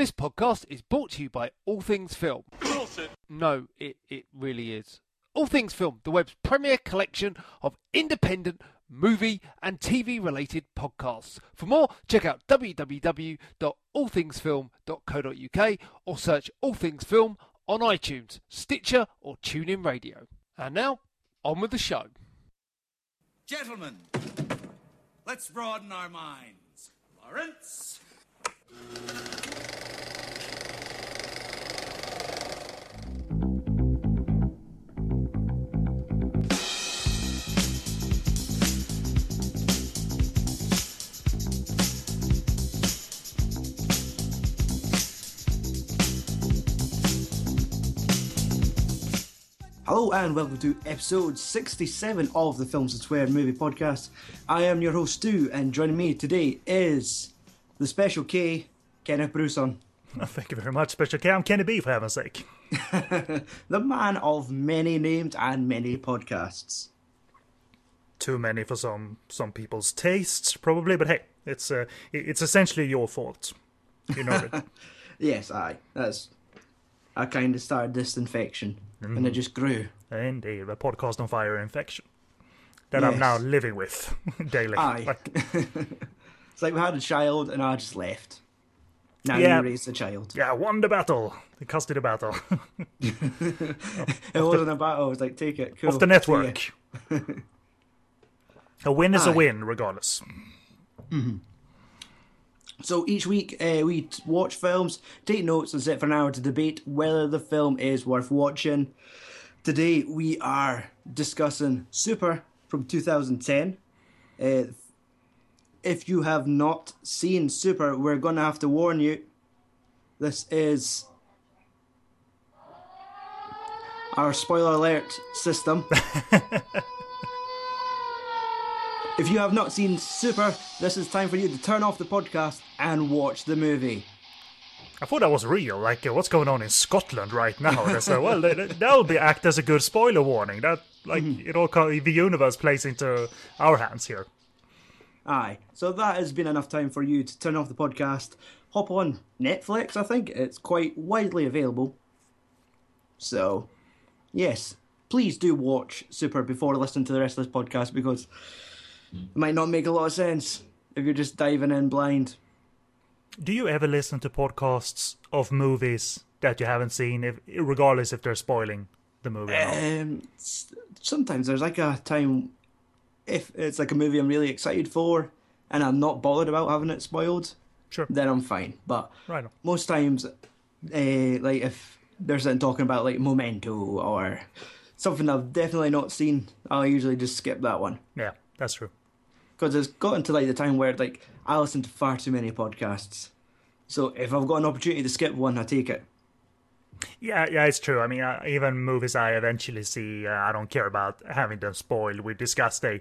This podcast is brought to you by All Things Film. No, it, it really is. All Things Film, the web's premier collection of independent movie and TV related podcasts. For more, check out www.allthingsfilm.co.uk or search All Things Film on iTunes, Stitcher, or TuneIn Radio. And now, on with the show. Gentlemen, let's broaden our minds. Lawrence? Hello and welcome to episode 67 of the Films and Swear movie podcast. I am your host Stu, and joining me today is the special K, Kenneth Bruson, Thank you very much, Special K. I'm Kenny B, for heaven's sake. the man of many names and many podcasts. Too many for some some people's tastes, probably, but hey, it's uh, it's essentially your fault. You know it. Yes, I. that's. I kind of started this infection, Mm-hmm. and it just grew. Indeed, a podcast on fire infection that I'm now living with daily. Aye. Like, It's like we had a child, and I just left. Now Yeah. you raised a child. yeah, won the battle, the custody battle It wasn't a battle. It was like, take it, cool. of the network. a win is a win, regardless. Mm-hmm. So each week uh, we watch films, take notes, and sit for an hour to debate whether the film is worth watching. Today we are discussing Super from 2010. Uh, if you have not seen Super, we're going to have to warn you. This is our spoiler alert system. If you have not seen Super, this is time for you to turn off the podcast and watch the movie. I thought that was real. Like, uh, what's going on in Scotland right now? That's uh, well, that, that- that'll be act as a good spoiler warning. That like it all the universe plays into our hands here. Aye, so that has been enough time for you to turn off the podcast. Hop on Netflix, I think. It's quite widely available. So, yes, please do watch Super before listening to the rest of this podcast because it might not make a lot of sense if you're just diving in blind. Do you ever listen to podcasts of movies that you haven't seen, if, regardless if they're spoiling the movie? or? Um, sometimes there's like a time if it's like a movie I'm really excited for and I'm not bothered about having it spoiled, Sure, then I'm fine. But right most times, uh, like if there's something talking about like Memento or something I've definitely not seen, I'll usually just skip that one Yeah, that's true. Because it's gotten to like the time where like I listen to far too many podcasts. So if I've got an opportunity to skip one, I take it. Yeah, yeah, it's true. I mean, uh, even movies I eventually see, uh, I don't care about having them spoiled. We discussed a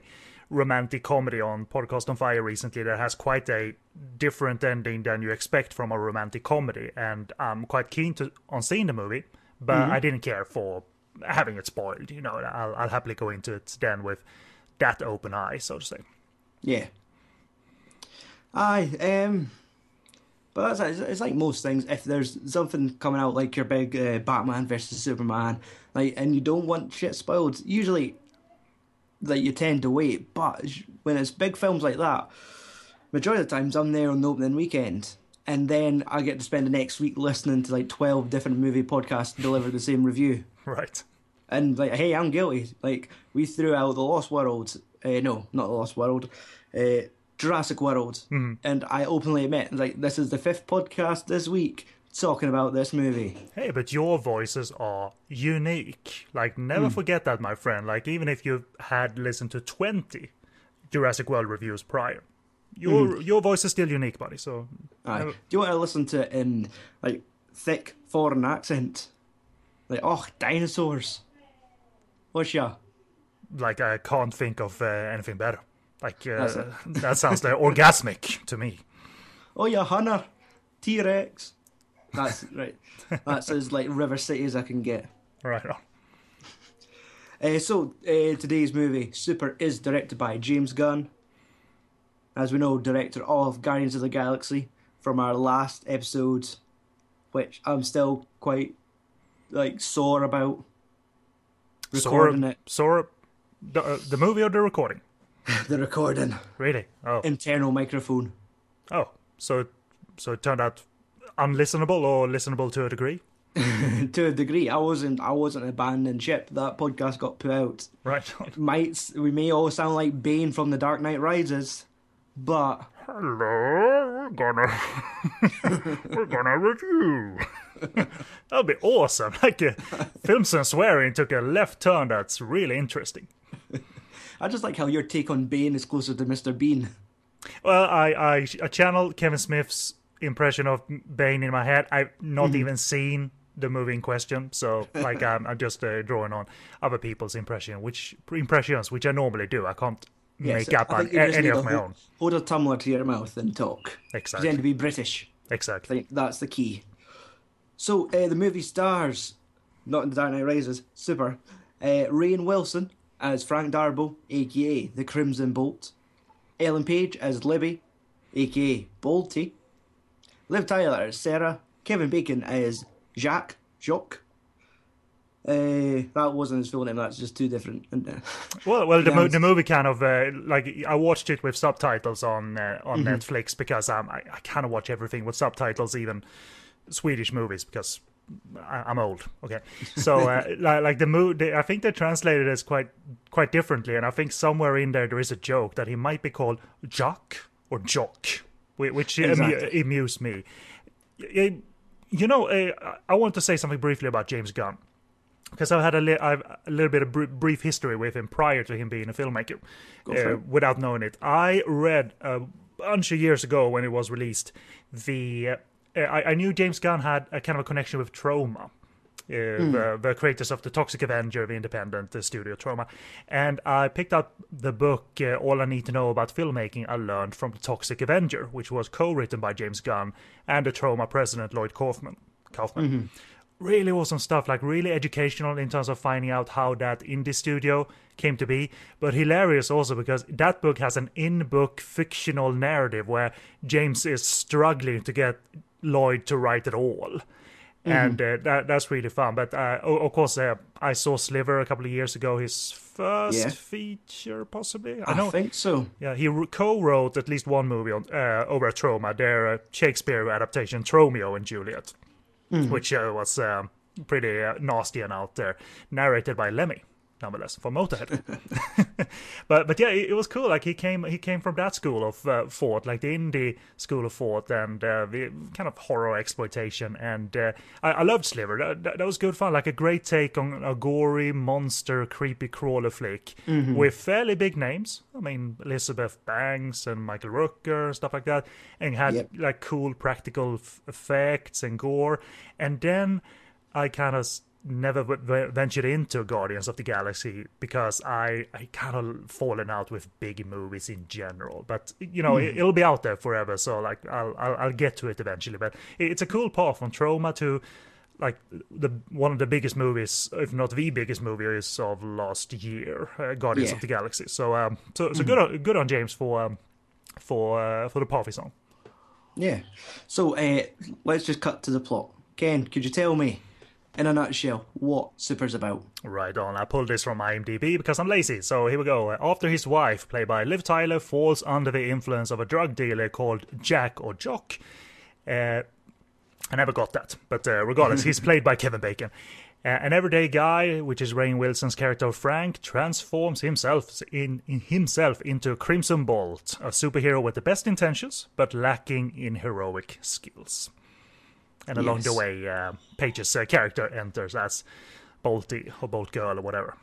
romantic comedy on Podcast on Fire recently that has quite a different ending than you expect from a romantic comedy, and I'm quite keen to on seeing the movie, but I didn't care for having it spoiled. You know, I'll, I'll happily go into it then with that open eye, so to say. Yeah. Aye, um, but that's it's, it's like most things. If there's something coming out like your big uh, Batman versus Superman, like, and you don't want shit spoiled, usually, like you tend to wait. But when it's big films like that, majority of the times I'm there on the opening weekend, and then I get to spend the next week listening to like twelve different movie podcasts deliver the same review. Right. And like, hey, I'm guilty. Like, we threw out the Lost World. Uh, no, not the Lost World. Uh, Jurassic World. And I openly admit, like, this is the fifth podcast this week talking about this movie. Hey, but your voices are unique. Like, never forget that, my friend. Like, even if you had listened to 20 Jurassic World reviews prior, your your voice is still unique, buddy. So, Aye. Do you want to listen to it in like thick foreign accent? Like, oh, dinosaurs. What's ya? Like, I can't think of uh, anything better. Like, uh, that sounds like orgasmic to me. Oh, yeah, hunter, T Rex. That's right. That's as like River City as I can get. Right on. Uh, so uh, today's movie, Super, is directed by James Gunn. As we know, director of Guardians of the Galaxy from our last episode which I'm still quite like sore about Sore, recording it. sore, the, uh, the movie or the recording? The recording Really? Oh, internal microphone. oh. So, so it turned out unlistenable or listenable to a degree. to a degree, I wasn't. I wasn't abandoned ship. That podcast got put out. Right. Might we may all sound like Bane from The Dark Knight Rises, but Hello, we're gonna we're gonna review. That'd be awesome. Like uh, films and swearing took a left turn. That's really interesting. I just like how your take on Bane is closer to Mr. Bean. Well, I I, I channeled Kevin Smith's impression of Bane in my head. I've not Mm-hmm. even seen the movie in question, so like I'm, I'm just uh, drawing on other people's impression, which impressions, which I normally do. I can't Yes, make up on any of my hold, own. Hold a tumbler to your mouth and talk. Exactly. Pretend to be British. Exactly. that's the key. So uh, the movie stars, not in The Dark Knight Rises, super. Uh, Rainn Wilson as Frank D'Arbo, aka the Crimson Bolt. Ellen Page as Libby, aka Boltie. Liv Tyler as Sarah. Kevin Bacon as Jacques. Jacques. Uh, that wasn't his full name. That's just two different. Well, well, the, mo- the movie kind of uh, like I watched it with subtitles on uh, on Mm-hmm. Netflix because um, I I kind of watch everything with subtitles, even Swedish movies because I'm old. Okay, so uh, like, like the movie, I think they translated it as quite quite differently, and I think somewhere in there there is a joke that he might be called Jock or Jock, which Exactly. amused me. You know, uh, I want to say something briefly about James Gunn because I've had a, li- I've a little bit of br- brief history with him prior to him being a filmmaker, uh, without knowing it. I read a bunch of years ago when it was released. The uh, I, I knew James Gunn had a kind of a connection with Troma, Uh, the, the creators of the Toxic Avenger, the independent uh, studio Troma, and I picked up the book uh, "All I Need to Know About Filmmaking." I learned from the Toxic Avenger, which was co-written by James Gunn and the Troma president Lloyd Kaufman. Kaufman really awesome stuff like really educational in terms of finding out how that indie studio came to be but hilarious also because that book has an in-book fictional narrative where james is struggling to get lloyd to write it all. And uh, that that's really fun. But uh, of course uh, i saw Slither a couple of years ago his first Yeah. feature possibly. I don't think so. yeah, he wr- co-wrote at least one movie on, uh, over at Troma, their uh, Shakespeare adaptation, Tromeo and Juliet, which uh, was um, pretty uh, nasty and out there, narrated by Lemmy, nonetheless, for Motorhead. but but yeah, it, it was cool. Like he came he came from that school of uh, thought, like the indie school of thought, and uh, the kind of horror exploitation. And uh, I, I loved Slither. That, that, that was good fun. Like a great take on a gory monster, creepy crawler flick with fairly big names. I mean Elizabeth Banks and Michael Rooker and stuff like that, and had Yep. like cool practical f- effects and gore. And then I kind of never w- ventured into Guardians of the Galaxy because I I kind of fallen out with big movies in general. But you know, it, it'll be out there forever, so like I'll, I'll I'll get to it eventually. But it- it's a cool path from Troma to like the one of the biggest movies, if not the biggest movie, is of last year, uh, Guardians Yeah. of the Galaxy. So um, so so good on good on James for um for uh, for the path he's on. Yeah. So uh, let's just cut to the plot. Ken, could you tell me, in a nutshell, what Super's about? Right on. I pulled this from IMDb because I'm lazy. So here we go. After his wife, played by Liv Tyler, falls under the influence of a drug dealer called Jack or Jock. Uh, I never got that, but uh, regardless, he's played by Kevin Bacon. Uh, an everyday guy, which is Rainn Wilson's character Frank, transforms himself in, in himself into Crimson Bolt, a superhero with the best intentions but lacking in heroic skills. And along the way, uh, Page's uh, character enters as Boltie or Bolt Girl or whatever.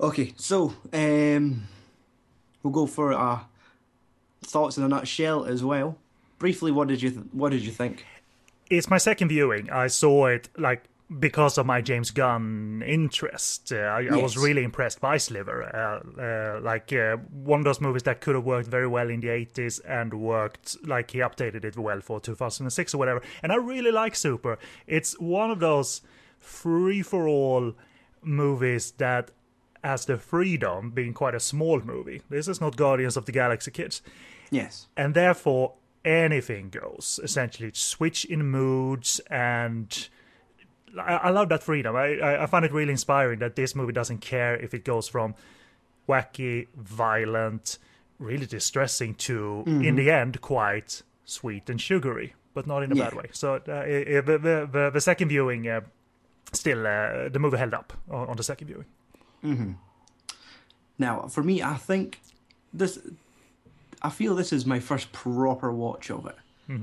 Okay, so um, we'll go for uh, thoughts in a nutshell as well. Briefly, what did you th- what did you think? It's my second viewing. I saw it like because of my James Gunn interest. Uh, I, I was really impressed by Slither. Uh, uh, like uh, one of those movies that could have worked very well in the 80s and worked like he updated it well for 2006 or whatever. And I really like Super. It's one of those free for all movies that has the freedom being quite a small movie. This is not Guardians of the Galaxy kids Yes. and therefore anything goes. Essentially, switch in moods and. I, I love that freedom. I, I, I find it really inspiring that this movie doesn't care if it goes from wacky, violent, really distressing to, Mm-hmm. in the end, quite sweet and sugary, but not in a Yeah. bad way. So uh, the, the, the, the second viewing, uh, still, uh, the movie held up on, on the second viewing. Now, for me, I think this. I feel this is my first proper watch of it.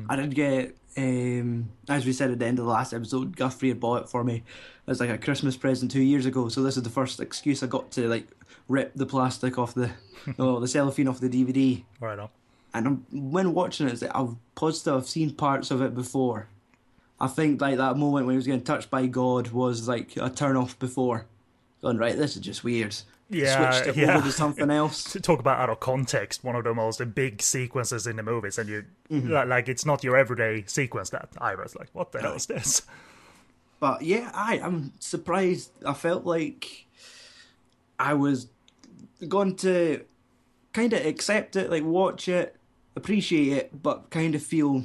I did get, um, as we said at the end of the last episode, Guthrie had bought it for me as like a Christmas present two years ago. So this is the first excuse I got to like rip the plastic off the, oh, the cellophane off the DVD. Right on. And I'm, when watching it, like I've positive I've seen parts of it before. I think like that moment when he was getting touched by God was like a turn off before. Going right, this is just weird. Yeah, Switched it yeah. over to something else. to talk about out of context, one of the most big sequences in the movies, and you Mm-hmm. like it's not your everyday sequence. That either. It's like, what the hell is this? But yeah, I I'm surprised. I felt like I was going to kind of accept it, like watch it, appreciate it, but kind of feel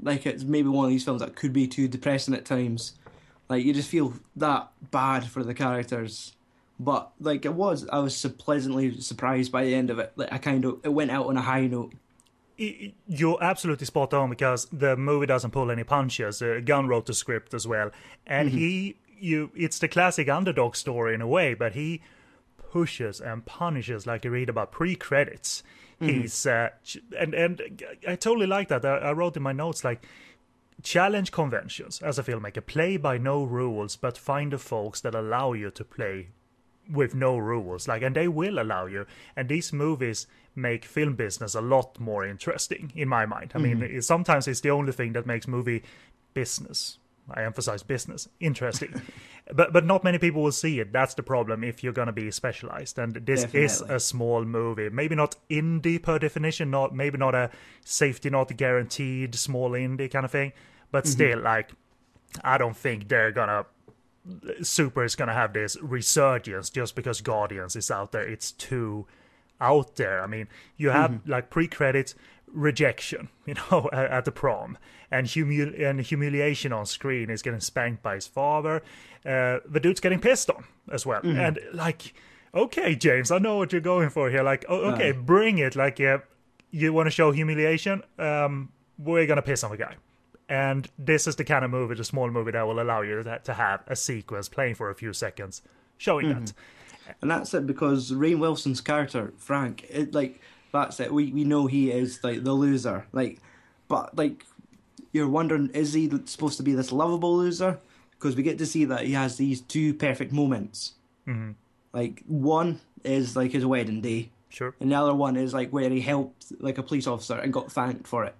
like it's maybe one of these films that could be too depressing at times. Like you just feel that bad for the characters. But like it was, I was so pleasantly surprised by the end of it. Like I kind of it went out on a high note. You're absolutely spot on because the movie doesn't pull any punches. Uh, Gunn wrote the script as well, and he, you, it's the classic underdog story in a way, but he pushes and punishes like you read about pre-credits. He's uh, and and I totally like that. I, I wrote in my notes like challenge conventions as a filmmaker. Play by no rules, but find the folks that allow you to play with no rules. Like, and they will allow you. And these movies make film business a lot more interesting, in my mind. I mean, mm-hmm. sometimes it's the only thing that makes movie business. I emphasize business interesting, but but not many people will see it. That's the problem if you're gonna be specialized. And this is a small movie, maybe not indie per definition, not maybe not a safety not guaranteed small indie kind of thing, but mm-hmm. still like I don't think they're gonna Super is gonna have this resurgence just because Guardians is out there. It's too out there. I mean, you have like pre-credits rejection, you know, at, at the prom, and humil- and humiliation on screen is getting spanked by his father. Uh, the dude's getting pissed on as well, and like, okay, James, I know what you're going for here. Like, oh, okay, bring it. Like, yeah, you want to show humiliation? Um, we're gonna piss on the guy. And this is the kind of movie, the small movie that will allow you to, to have a sequence playing for a few seconds, showing that. And that's it because Rainn Wilson's character, Frank, it like that's it. We we know he is like the loser. Like but like you're wondering is he supposed to be this lovable loser? Because we get to see that he has these two perfect moments. Mm-hmm. Like one is like his wedding day, Sure. and the other one is like where he helped like a police officer and got thanked for it.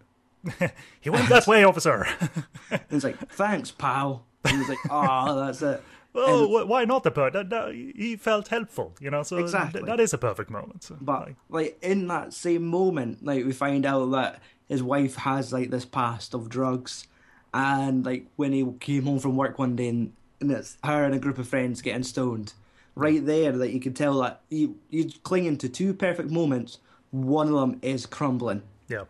He went that way, officer. And it's like, thanks, pal. And he's like, oh, that's it. Well, And- why not the bird? That, that, he felt helpful, you know. So th- Exactly. that is a perfect moment. So, But like, like in that same moment, like we find out that his wife has like this past of drugs, and like when he came home from work one day and, and it's her and a group of friends getting stoned, right there, that you can tell that you you're clinging to two perfect moments. One of them is crumbling, yeah,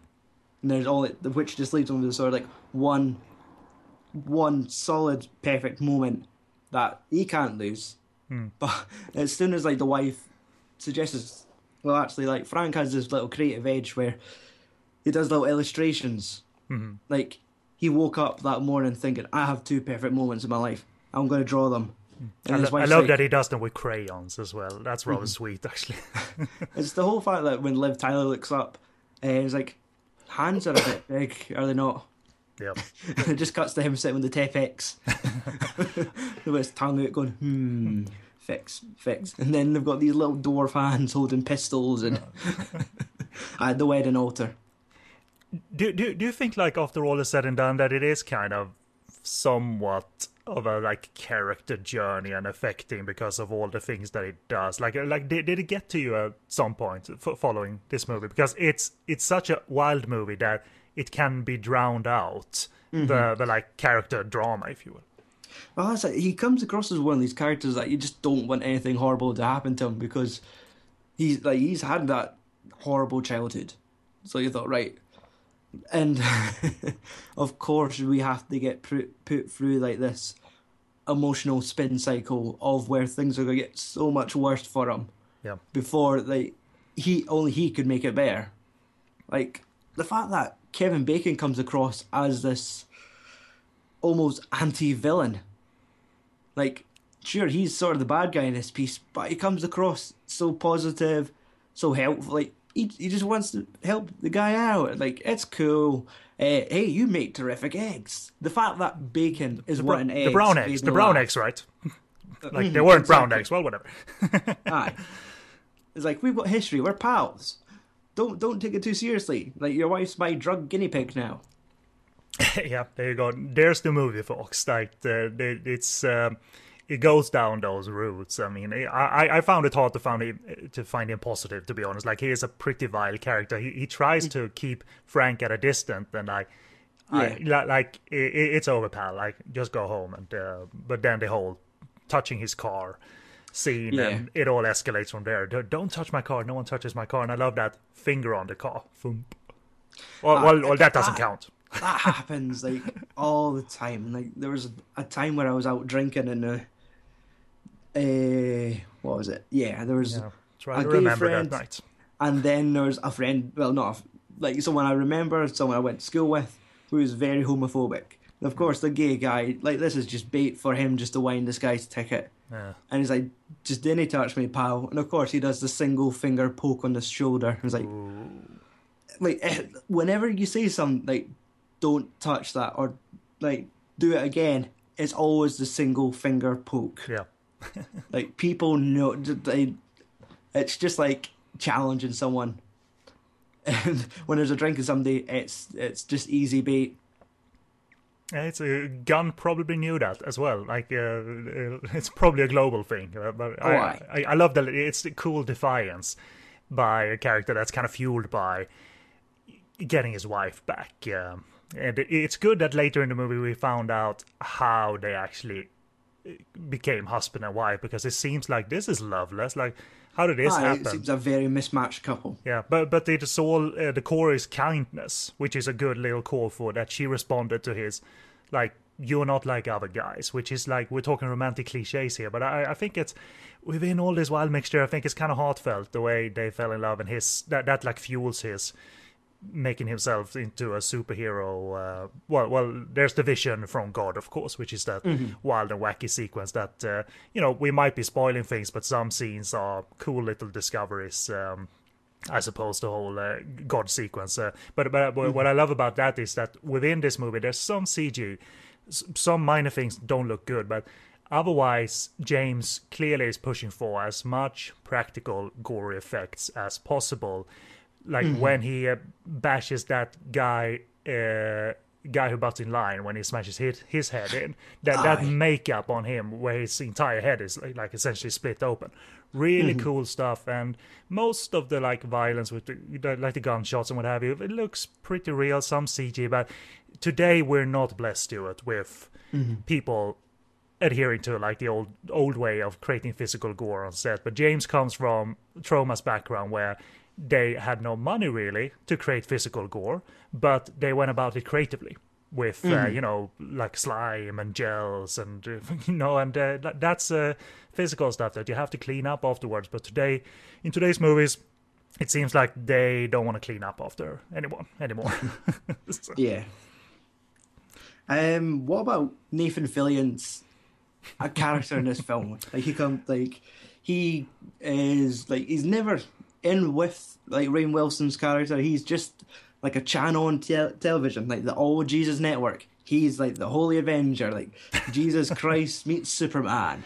and there's all it, which just leaves him with sort of like one, one solid perfect moment that he can't lose. But as soon as like the wife suggests, well, actually, like Frank has this little creative edge where he does little illustrations. Mm-hmm. Like he woke up that morning thinking, "I have two perfect moments in my life. I'm going to draw them." And I, lo- I love like- that he does them with crayons as well. That's rather sweet, actually. It's the whole fact that when Liv Tyler looks up, uh, he's like, "Hands are a bit big, are they not?" yeah, And it just cuts to him sitting with the Tipp-Ex. with his tongue out going, hmm, fix, fix. And then they've got these little dwarf hands holding pistols and at the wedding altar. do, do do you think like after all is said and done that it is kind of somewhat of a like character journey and affecting because of all the things that it does like like did, did it get to you at some point f- following this movie because it's it's such a wild movie that it can be drowned out the mm-hmm. the like character drama if you will Well, that's it. He comes across as one of these characters that you just don't want anything horrible to happen to him because he's like he's had that horrible childhood. So you thought, right, and of course we have to get put, put through like this emotional spin cycle of where things are going to get so much worse for him. Yeah. before like he only he could make it better. Like the fact that kevin bacon comes across as this almost anti-villain. Like sure he's sort of the bad guy in this piece but he comes across so positive so helpful like he, he just wants to help the guy out like it's cool uh, hey you make terrific eggs the fact that bacon is The, br- wanting the brown eggs. The brown laugh. eggs, right? like they weren't brown eggs. Well, whatever. Aye. It's like we've got history. We're pals. Don't don't take it too seriously. Like your wife's my drug guinea pig now. yeah, there you go. There's the movie, folks. Like the it's um, it goes down those routes. I mean, I I- I found it hard to find him to find him positive. To be honest, like he is a pretty vile character. He he tries to keep Frank at a distance, and I. I, Yeah. li- like i i- it's over, pal. Like just go home, and uh, but then the whole touching his car scene, Yeah. and it all escalates from there. Don't- touch my car. No one touches my car, and I love that finger on the car. Thump. Well, well, well, that doesn't ah. count. That happens like all the time. Like there was a time where I was out drinking and uh, uh what was it? Yeah, there was Yeah. Try a to gay remember friend, that night. and then there was a friend. Well, not a, like someone I remember, someone I went to school with, who was very homophobic. And of course, the gay guy, like this is just bait for him just to wind this guy's ticket. Yeah. And he's like, just didn't he touch me, pal. And of course, he does the single finger poke on the shoulder. He's like, like eh, whenever you say something like, don't touch that or like do it again, it's always the single finger poke. Yeah. Like people know, they, it's just like challenging someone. And when there's a drink in somebody, it's it's just easy bait. It's a Gunn probably knew that as well. Like uh, uh, it's probably a global thing. uh, But I, Oh, aye. I, I love that it's the cool defiance by a character that's kind of fueled by getting his wife back. Um, and it's good that later in the movie we found out how they actually became husband and wife because it seems like this is loveless. Like, how did this Aye, happen? it seems a very mismatched couple. Yeah, but but it's all uh, the core is kindness, which is a good little call for that. She responded to his, like you're not like other guys, which is like we're talking romantic cliches here, but I I think it's within all this wild mixture. I think it's kind of heartfelt the way they fell in love and his that that like fuels his making himself into a superhero. Uh, well, well, there's the vision from God, of course, which is that wild and wacky sequence that uh, you know we might be spoiling things, but some scenes are cool little discoveries. Um, I suppose the whole uh, God sequence. Uh, but but but what I love about that is that within this movie, there's some CG, some minor things don't look good, but otherwise, James clearly is pushing for as much practical gory effects as possible. Like when he uh, bashes that guy. Uh, guy who butts in line when he smashes his, his head in that that makeup on him where his entire head is like, like essentially split open really Mm-hmm. cool stuff and most of the like violence with the, like the gunshots and what have you it looks pretty real some cg but today we're not blessed Stuart with Mm-hmm. people adhering to like the old old way of creating physical gore on set but james comes from Troma's background where they had no money really to create physical gore but they went about it creatively with uh, you know like slime and gels and uh, you know and uh, that's uh, physical stuff that you have to clean up afterwards but today in today's movies it seems like they don't want to clean up after anyone anymore So- Yeah. Um, what about Nathan Fillion's a character in this film? Like he come like he is like he's never in with like Rainn Wilson's character. He's just like a channel on te- television, like the All Jesus Network. He's like the Holy Avenger, like Jesus Christ meets Superman.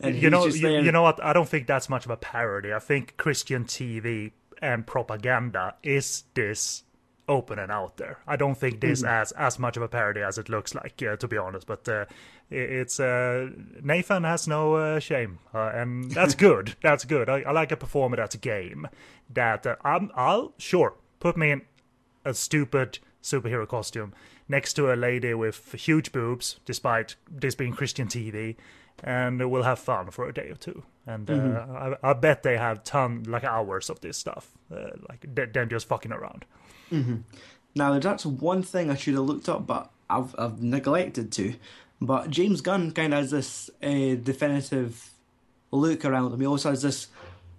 And you know you, you know what i don't think that's much of a parody i think christian tv and propaganda is this open and out there. I don't think this as as much of a parody as it looks like uh, to be honest but uh, it's uh, nathan has no uh, shame uh, and that's good. That's good. I, I like a performer that's game that uh, I'm, i'll sure put me in a stupid superhero costume next to a lady with huge boobs, despite this being Christian TV, and we'll have fun for a day or two. And uh, I, I bet they have ton like hours of this stuff, uh, like them just fucking around. Now, that's one thing I should have looked up, but I've, I've neglected to. But James Gunn kind of has this uh, definitive look around him. He also has this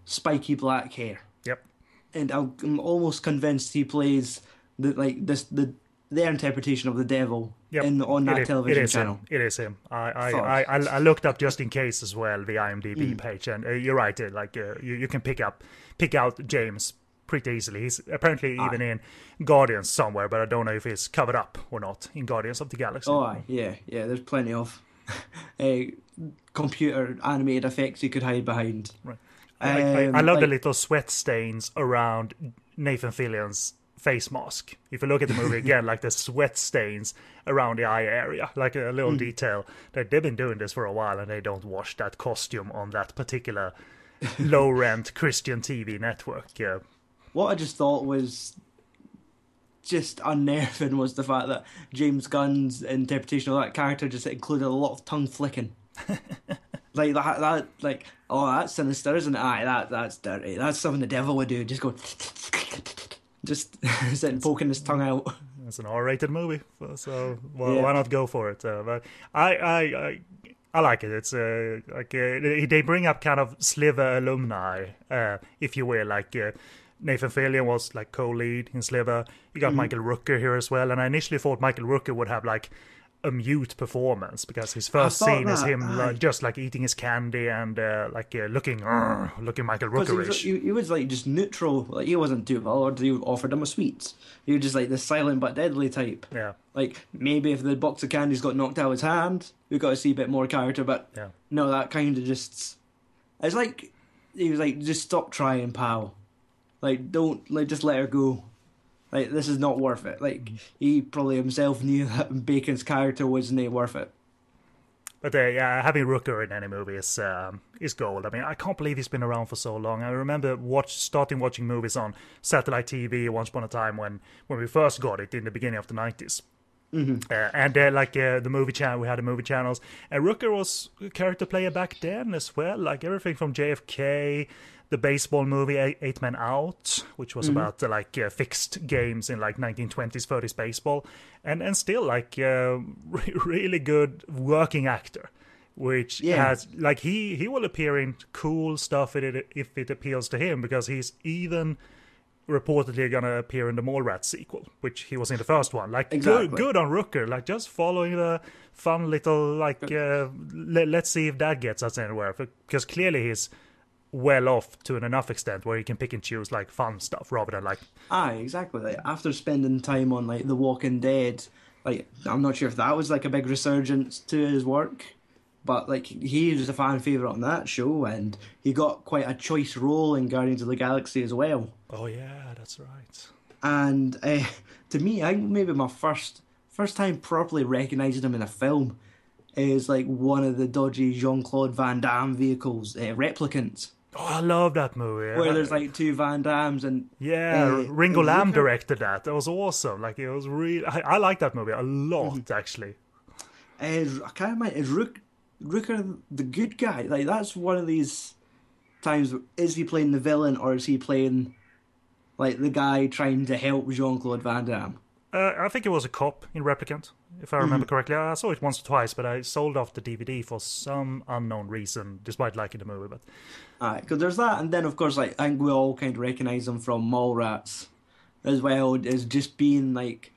spiky black hair, Yep. and I'm, almost convinced he plays the like this the their interpretation of the devil Yep. in on It that is- television it is channel. Him. It is him. I I, I, I I looked up just in case as well the IMDb Mm. page, and uh, you're right. uh, Like uh, you you can pick up pick out James pretty easily. He's apparently even in Guardians somewhere, but I don't know if he's covered up or not in Guardians of the Galaxy. Oh, yeah, yeah. There's plenty of uh, computer animated effects you could hide behind. Right. I, I, I Um, love the little sweat stains around Nathan Fillion's face mask. If you look at the movie again, like the sweat stains around the eye area, like a little detail that they've been doing this for a while and they don't wash that costume on that particular low rent Christian TV network. Yeah. What I just thought was just unnerving was the fact that James Gunn's interpretation of that character just included a lot of tongue flicking. like that, that, like, oh, that's sinister, isn't it? Aye, that, that's dirty. That's something the devil would do. Just go, just sitting poking his tongue out. It's an R-rated movie, so why, Yeah. why not go for it? Uh, but I, I, I, I like it. It's uh, like uh, they they bring up kind of Slither alumni, uh, if you will. Like uh, Nathan Fillion was like co-lead in Slither. You Mm-hmm. got Michael Rooker here as well, and I initially thought Michael Rooker would have like a mute performance because his first scene is him aye. like, just like eating his candy and uh, like uh, looking, uh, looking Michael he Rookerish. he, he was like just neutral. Like he wasn't too bothered. You offered him a sweet. He was just like the silent but deadly type. Yeah, Like maybe if the box of candies got knocked out of his hand, we got to see a bit more character. But yeah. no, that kind of just. It's like he was like, just stop trying, pal. Like don't like just let her go. Like this is not worth it. Like he probably himself knew that Bacon's character wasn't worth it. But uh, yeah, having Rooker in any movie is um, is gold. I mean, I can't believe he's been around for so long. I remember watch starting watching movies on satellite TV once upon a time when when we first got it in the beginning of the 90s Uh, and uh, like uh, the movie channel, we had the movie channels, and Rooker was a character player back then as well. Like everything from JFK, the baseball movie Eight, Men Out, which was about uh, like uh, fixed games in like 1920s, 30s baseball, and and still like uh, re- really good working actor. Which Yeah. has like he he will appear in cool stuff if it if it appeals to him because he's even reportedly gonna appear in the Mallrats sequel, which he was in the first one. Like Exactly. good, good on Rooker. Like just following the fun little like uh, le- let's see if that gets us anywhere. Because clearly he's well off to an enough extent where he can pick and choose like fun stuff rather than like Aye, exactly. Like after spending time on like The Walking Dead, like I'm not sure if that was like a big resurgence to his work, but like he was a fan favorite on that show, and he got quite a choice role in Guardians of the Galaxy as well. oh yeah, that's right. And uh, to me, I think maybe my first first time properly recognizing him in a film is like one of the dodgy Jean Claude Van Damme vehicles, uh, Replicant, Oh, I love that movie. where there's like two Van Dams and Yeah, uh, Ringo Lam directed that. That was awesome. Like it was really. I, I like that movie a lot Mm-hmm. actually. is I can't remember is Rook Rooker the good guy? Like that's one of these times. Is he playing the villain or is he playing like the guy trying to help Jean Claude Van Damme? Uh, I think it was a cop in Replicant, if I remember correctly. I saw it once or twice, but I sold off the DVD for some unknown reason, despite liking the movie. But Alright, because there's that, and then of course, like I think we all kind of recognize him from Mallrats as well as just being like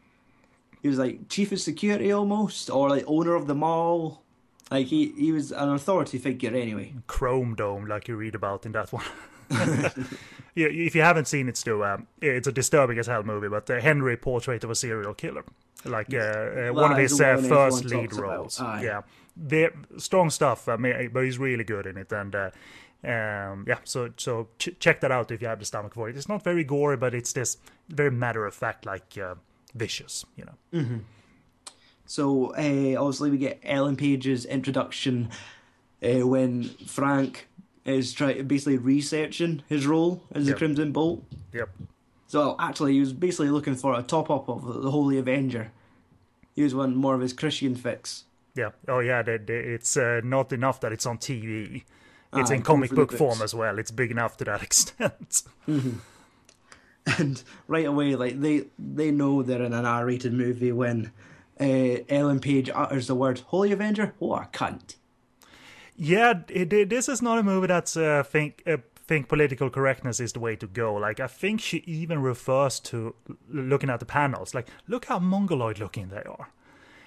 he was like chief of security almost, or like owner of the mall. Like he he was an authority figure anyway. Chrome Dome, like you read about in that one. yeah, if you haven't seen it, Stu, um, it's a disturbing as hell movie. But uh, Henry portrait of a serial killer, like uh, uh, one of his the uh, one first lead about. roles. Yeah, They're, strong stuff. I mean, but he's really good in it, and. Uh, um, yeah, so so ch- check that out if you have the stomach for it. It's not very gory, but it's this very matter of fact, like vicious, you know. So uh, obviously we get Ellen Page's introduction uh, when Frank is trying basically researching his role as Yep. the Crimson Bolt. Yep. So actually, he was basically looking for a top up of the Holy Avenger. He was wanting more of his Christian fix. Yeah. Oh, yeah. The, the, it's uh, not enough that it's on TV. It's Ah, in comic book form as well. It's big enough to that extent. and right away, like they they know they're in an R-rated movie when uh, Ellen Page utters the word "Holy Avenger." What a cunt! Yeah, it, it, this is not a movie that's uh, think uh, think political correctness is the way to go. Like I think she even refers to looking at the panels, like look how mongoloid looking they are.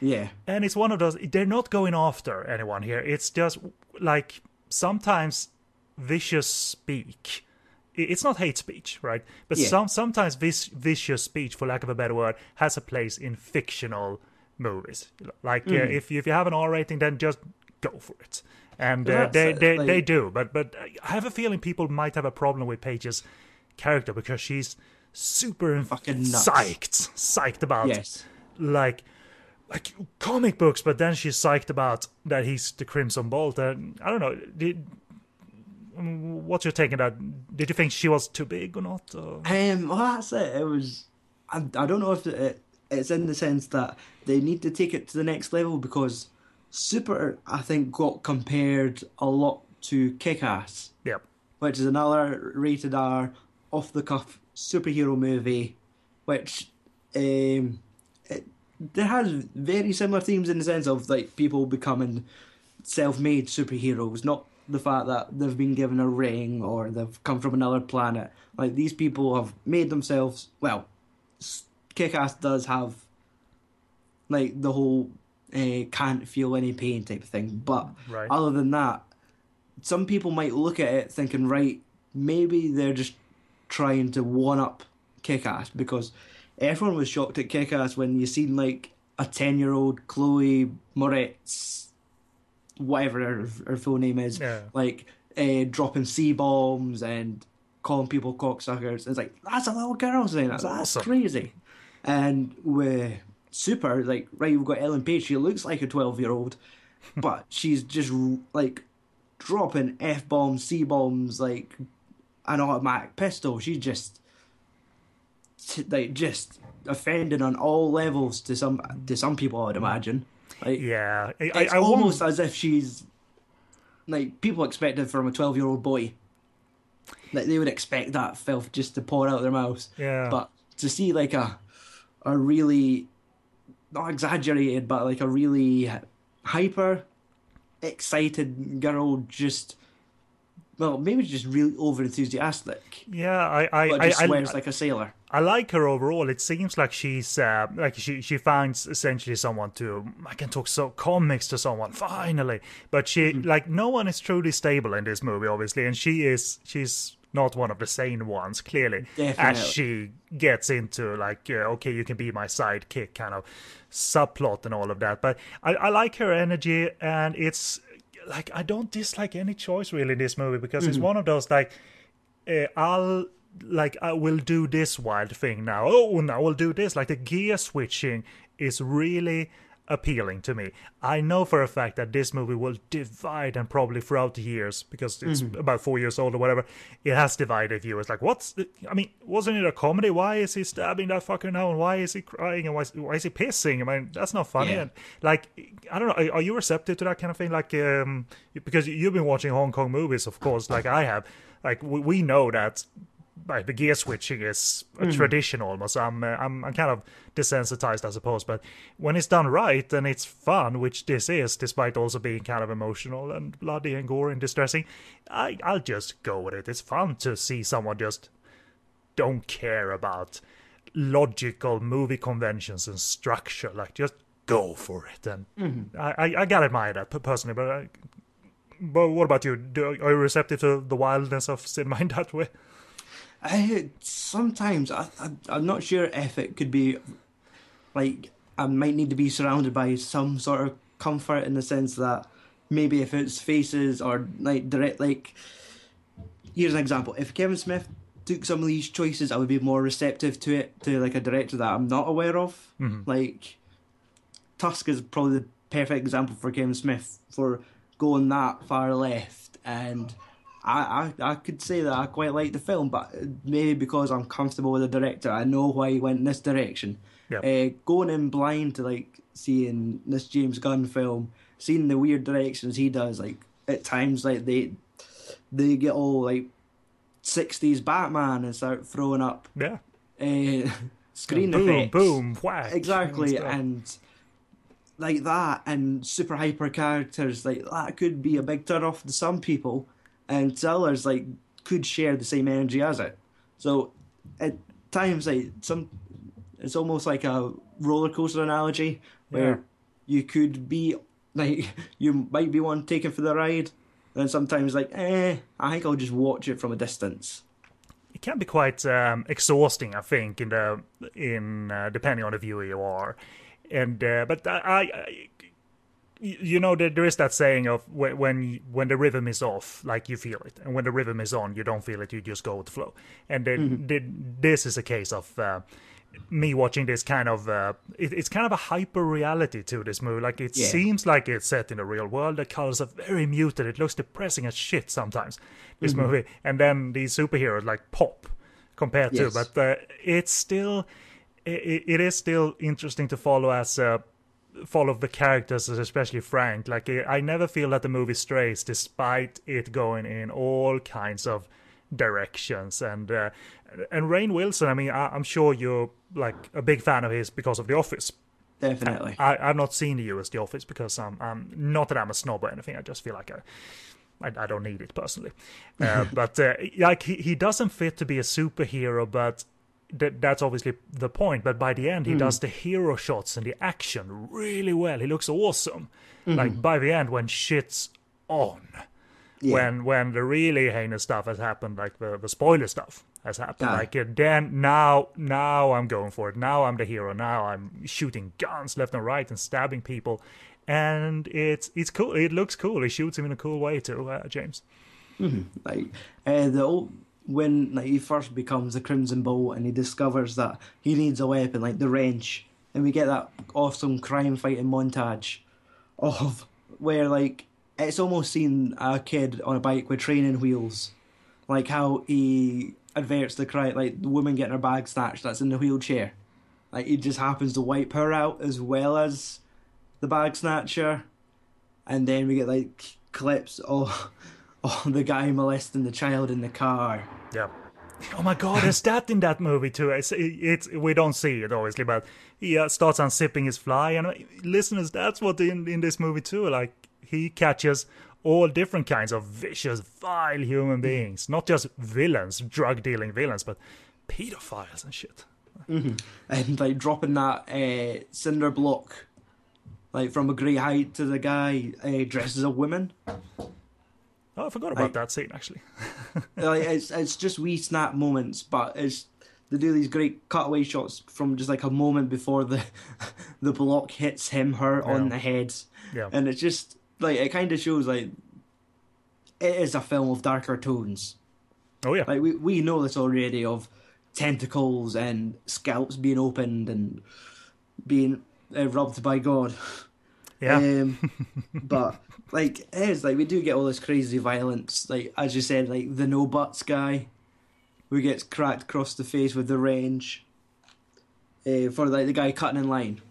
Yeah, and it's one of those. They're not going after anyone here. It's just like sometimes vicious speak. It's not hate speech, right? But Yeah. some sometimes this vicious speech, for lack of a better word, has a place in fictional movies. Like uh, Mm. if if you have an R rating, then just go for it. And uh, they they, like- they do, but but I have a feeling people might have a problem with Page's character because she's super Fucking nuts. psyched, psyched about yes, like like comic books, but then she's psyched about that he's the Crimson Bolt. And I don't know. Did what's your take on that? Did you think she was too big or not? Or? um, well that's it. It was. I, I don't know if it, it's in the sense that they need to take it to the next level because Super, I think, got compared a lot to Kick-Ass. Yep. which is another rated R off the cuff superhero movie, which um, it, it has very similar themes in the sense of like people becoming self-made superheroes, not the fact that they've been given a ring or they've come from another planet. Like these people have made themselves. Well, Kick-Ass does have like the whole uh, can't feel any pain type of thing, but Right. other than that, some people might look at it thinking, right, maybe they're just trying to one up Kick Ass because everyone was shocked at Kick Ass when you seen like a 10 year old Chloe Moretz, whatever her, her full name is, Yeah. like uh, dropping C bombs and calling people cocksuckers. It's like, that's a little girl saying that. That's awesome. crazy. And with Super, like, right, we've got Ellen Page. She looks like a 12 year old, but she's just like dropping F bombs, C bombs, like an automatic pistol. She's just like just offending on all levels to some to some people. I'd imagine. Like, Yeah. I, I, it's I almost won't- as if she's like people expect it from a twelve year old boy. Like they would expect that filth just to pour out their mouths. Yeah. But to see like a a really not exaggerated, but like a really hyper excited girl just well, maybe just really over enthusiastic. yeah. I I But I, just I, swears like a sailor. I like her overall. It seems like she's uh, like she she finds essentially someone to I can talk so comics to someone finally. But she like no one is truly stable in this movie, obviously, and she is she's not one of the sane ones clearly. As she gets into like uh, okay, you can be my sidekick kind of subplot and all of that. But I, I like her energy, and it's like I don't dislike any choice really in this movie because it's one of those like uh, I'll like I will do this wild thing now. Oh, now we'll do this. Like the gear switching is really appealing to me. I know for a fact that this movie will divide and probably throughout the years because it's about four years old or whatever. It has divided viewers. Like, what's? The, I mean, wasn't it a comedy? Why is he stabbing that fucker now? And why is he crying? And why is, why is he pissing? I mean, that's not funny. Yeah. And like, I don't know. Are, are you receptive to that kind of thing? Like, um, because you've been watching Hong Kong movies, of course, like I have. Like, we, we know that the gear switching is a Mm-hmm. tradition almost. I'm, uh, I'm I'm kind of desensitized, I suppose. But when it's done right and it's fun, which this is, despite also being kind of emotional and bloody and gory and distressing, I I'll just go with it. It's fun to see someone just don't care about logical movie conventions and structure. Like just go for it. And Mm-hmm. I, I I gotta admire that personally. But I, but what about you? Do, are you receptive to the wildness of cinema in that way? I, sometimes I, I I'm not sure if it could be like I might need to be surrounded by some sort of comfort in the sense that maybe if it's faces or like direct like here's an example. If Kevin Smith took some of these choices I would be more receptive to it to like a director that I'm not aware of. Mm-hmm. Like Tusk is probably the perfect example for Kevin Smith for going that far left and I, I, I could say that I quite like the film, but maybe because I'm comfortable with the director, I know why he went in this direction. Yep. Uh, going in blind to like seeing this James Gunn film, seeing the weird directions he does, like at times like they they get all like '60s Batman and start throwing up Yeah. uh, screen boom, effects. boom, whack. exactly and and like that and super hyper characters like that could be a big turn off to some people and sellers like could share the same energy as it. So at times like some it's almost like a roller coaster analogy where Yeah. you could be like you might be one taken for the ride and sometimes like eh i think i'll just watch it from a distance. It can be quite um, exhausting, I think, in the in uh, depending on the viewer you are, and uh, but I, I, I you know there, there is that saying of when when when the rhythm is off, like you feel it, and when the rhythm is on, you don't feel it, you just go with the flow, and then the, this is a case of. Uh, me watching this kind of uh, it, it's kind of a hyper reality to this movie. Like it Yeah. seems like it's set in the real world. The colors are very muted. It looks depressing as shit sometimes this movie. And then these superheroes like pop compared Yes. to but uh, it's still it, it is still interesting to follow as uh, follow the characters especially frank like i I never feel that the movie strays despite it going in all kinds of directions and uh, and Rainn Wilson I mean I, I'm sure you're like a big fan of his because of The Office definitely I, I've not seen the US The Office because I'm, I'm not that I'm a snob or anything. I just feel like I, I, I don't need it personally. Uh, but uh, like he, he doesn't fit to be a superhero, but th- that's obviously the point. But by the end, he does the hero shots and the action really well. He looks awesome. Like by the end, when shit's on, Yeah. when when the really heinous stuff has happened, like the, the spoiler stuff has happened, Yeah. like then now now I'm going for it. Now I'm the hero. Now I'm shooting guns left and right and stabbing people, and it's it's cool. It looks cool. He shoots him in a cool way too, uh, James. like uh, the old when like he first becomes the Crimson Bolt and he discovers that he needs a weapon like the wrench, and we get that awesome crime fighting montage of where like it's almost seen a kid on a bike with training wheels, like how he adverts the crime like the woman getting her bag snatched that's in the wheelchair, like he just happens to wipe her out as well as the bag snatcher, and then we get like clips of. Oh, the guy molesting the child in the car. Yeah. Oh my god, is that in that movie too? It's, it's we don't see it obviously, but he uh, starts unzipping his fly, and uh, listeners, that's what in in this movie too. Like he catches all different kinds of vicious, vile human beings, not just villains, drug dealing villains, but pedophiles and shit. And like dropping that uh, cinder block, like from a great height to the guy uh, dressed as a woman. Oh, I forgot about Like- that scene actually. like it's it's just wee snap moments, but it's they do these great cutaway shots from just like a moment before the the block hits him her on the head, Yeah. and it's just like it kind of shows like it is a film of darker tones. Oh yeah. Like we we know this already of tentacles and scalps being opened and being uh, robbed by God. Yeah. Um, but like it is like we do get all this crazy violence. Like as you said, like the no buts guy, who gets cracked across the face with the range. Uh, for like the guy cutting in line.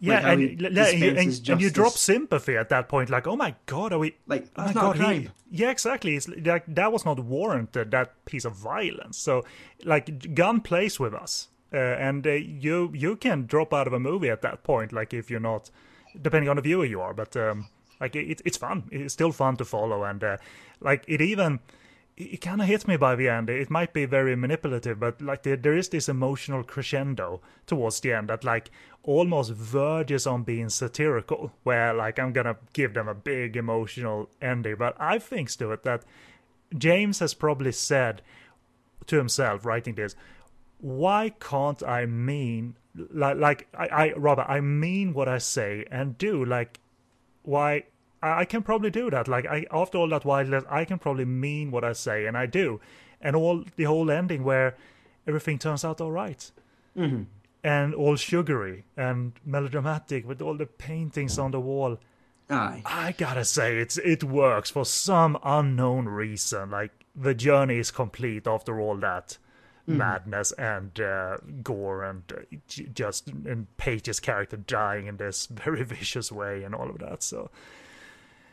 yeah, how and, and, and, and you drop sympathy at that point, like, oh my god, are we Like Oh that's my not God, he- yeah, exactly. It's like that was not warranted. That piece of violence. So, like, Gunn plays with us, uh, and uh, you you can drop out of a movie at that point. Like, if you're not, depending on the viewer you are, but um, like it, it's fun. It's still fun to follow, and uh, like it even. It kind of hits me by the end. It might be very manipulative, but like there, there is this emotional crescendo towards the end that like almost verges on being satirical. Where like I'm gonna give them a big emotional ending, but I think Stuart that James has probably said to himself writing this, why can't I mean like like I, I Robert I mean what I say and do like why I, I can probably do that like I after all that wildness I can probably mean what I say and I do and all the whole ending where everything turns out all right. Mm-hmm. and all sugary and melodramatic with all the paintings on the wall Aye. I gotta say, it's it works for some unknown reason. Like the journey is complete after all that madness and uh, gore and uh, just and Page's character dying in this very vicious way and all of that. So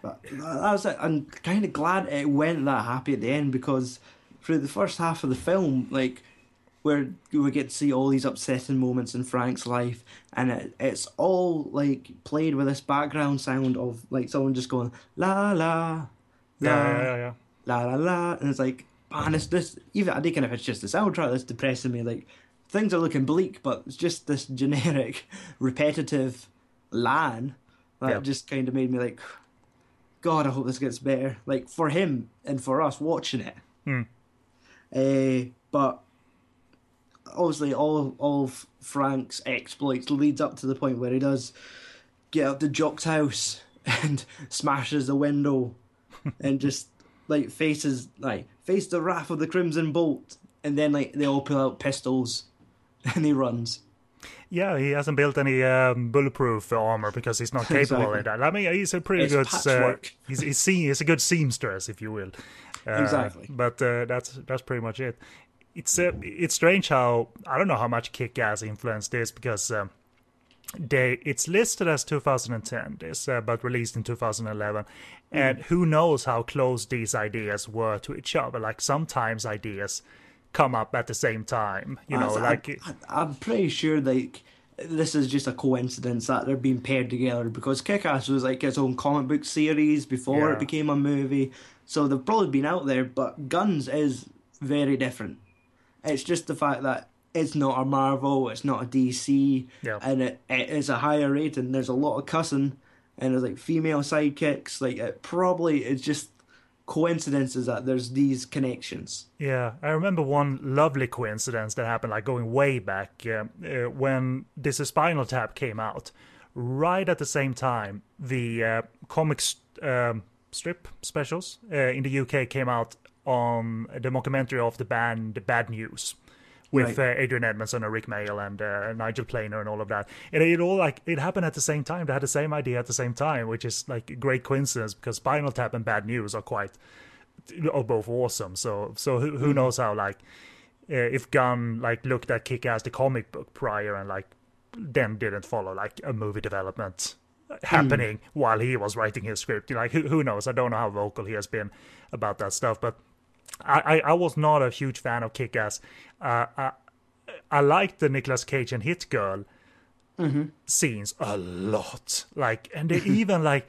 But that was it. I'm kind of glad it went that happy at the end because through the first half of the film, like where we get to see all these upsetting moments in Frank's life, and it, it's all like played with this background sound of like someone just going la la, la Yeah, yeah, yeah, yeah. la la la, and it's like, man, it's this. Even I think if it's just the soundtrack that's depressing me. Like things are looking bleak, but it's just this generic, repetitive line that Yeah. just kind of made me like, God, I hope this gets better. Like for him and for us watching it. Hmm. Uh, but obviously, all all of Frank's exploits leads up to the point where he does get up to Jock's house and smashes the window and just like faces like face the wrath of the Crimson Bolt, and then like they all pull out pistols and he runs. Yeah, he hasn't built any um, bulletproof armor because he's not capable Exactly. of that. I mean, he's a pretty It's good. Uh, patchwork. he's he's, se- he's a good seamstress, if you will. Uh, Exactly. But uh, that's that's pretty much it. It's uh, it's strange how I don't know how much Kick-Ass influenced this because um, they it's listed as 2010 this uh, but released in 2011 and who knows how close these ideas were to each other like sometimes ideas come up at the same time you know I- like I, am pretty sure like this is just a coincidence that they're being paired together because Kick-Ass was like its own comic book series before Yeah. it became a movie, so they've probably been out there. But Gunn's is very different. It's just the fact that it's not a Marvel, it's not a DC, Yeah. and it, it is a higher rating. There's a lot of cussing, and there's like female sidekicks. Like it probably it's just coincidences that there's these connections. Yeah, I remember one lovely coincidence that happened, like going way back, uh, uh, when This is Spinal Tap came out. Right at the same time, the uh, comic um, strip specials uh, in the UK came out on the mockumentary of the band Bad News. With Right. uh, Adrian Edmondson and Rick Mayall and uh, Nigel Planer and all of that, and it all like it happened at the same time. They had the same idea at the same time, which is like a great coincidence because Spinal Tap and Bad News are quite are both awesome. So so who who knows how like uh, if Gunn like looked at Kick Ass the comic book prior and like then didn't follow like a movie development happening while he was writing his script. Like who who knows? I don't know how vocal he has been about that stuff, but I I, I was not a huge fan of Kick Ass. Uh, I I liked the Nicolas Cage and Hit Girl scenes a lot. Like and they even like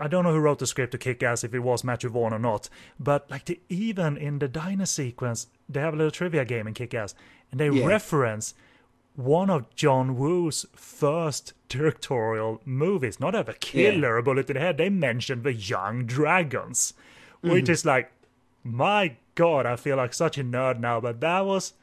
I don't know who wrote the script to Kick Ass, if it was Matthew Vaughn or not, but like the, even in the diner sequence, they have a little trivia game in Kick Ass, and they Yeah. reference one of John Woo's first directorial movies, not Ever Killer, a Bullet in the Head. They mentioned the Young Dragons, which is like, my god, I feel like such a nerd now, but that was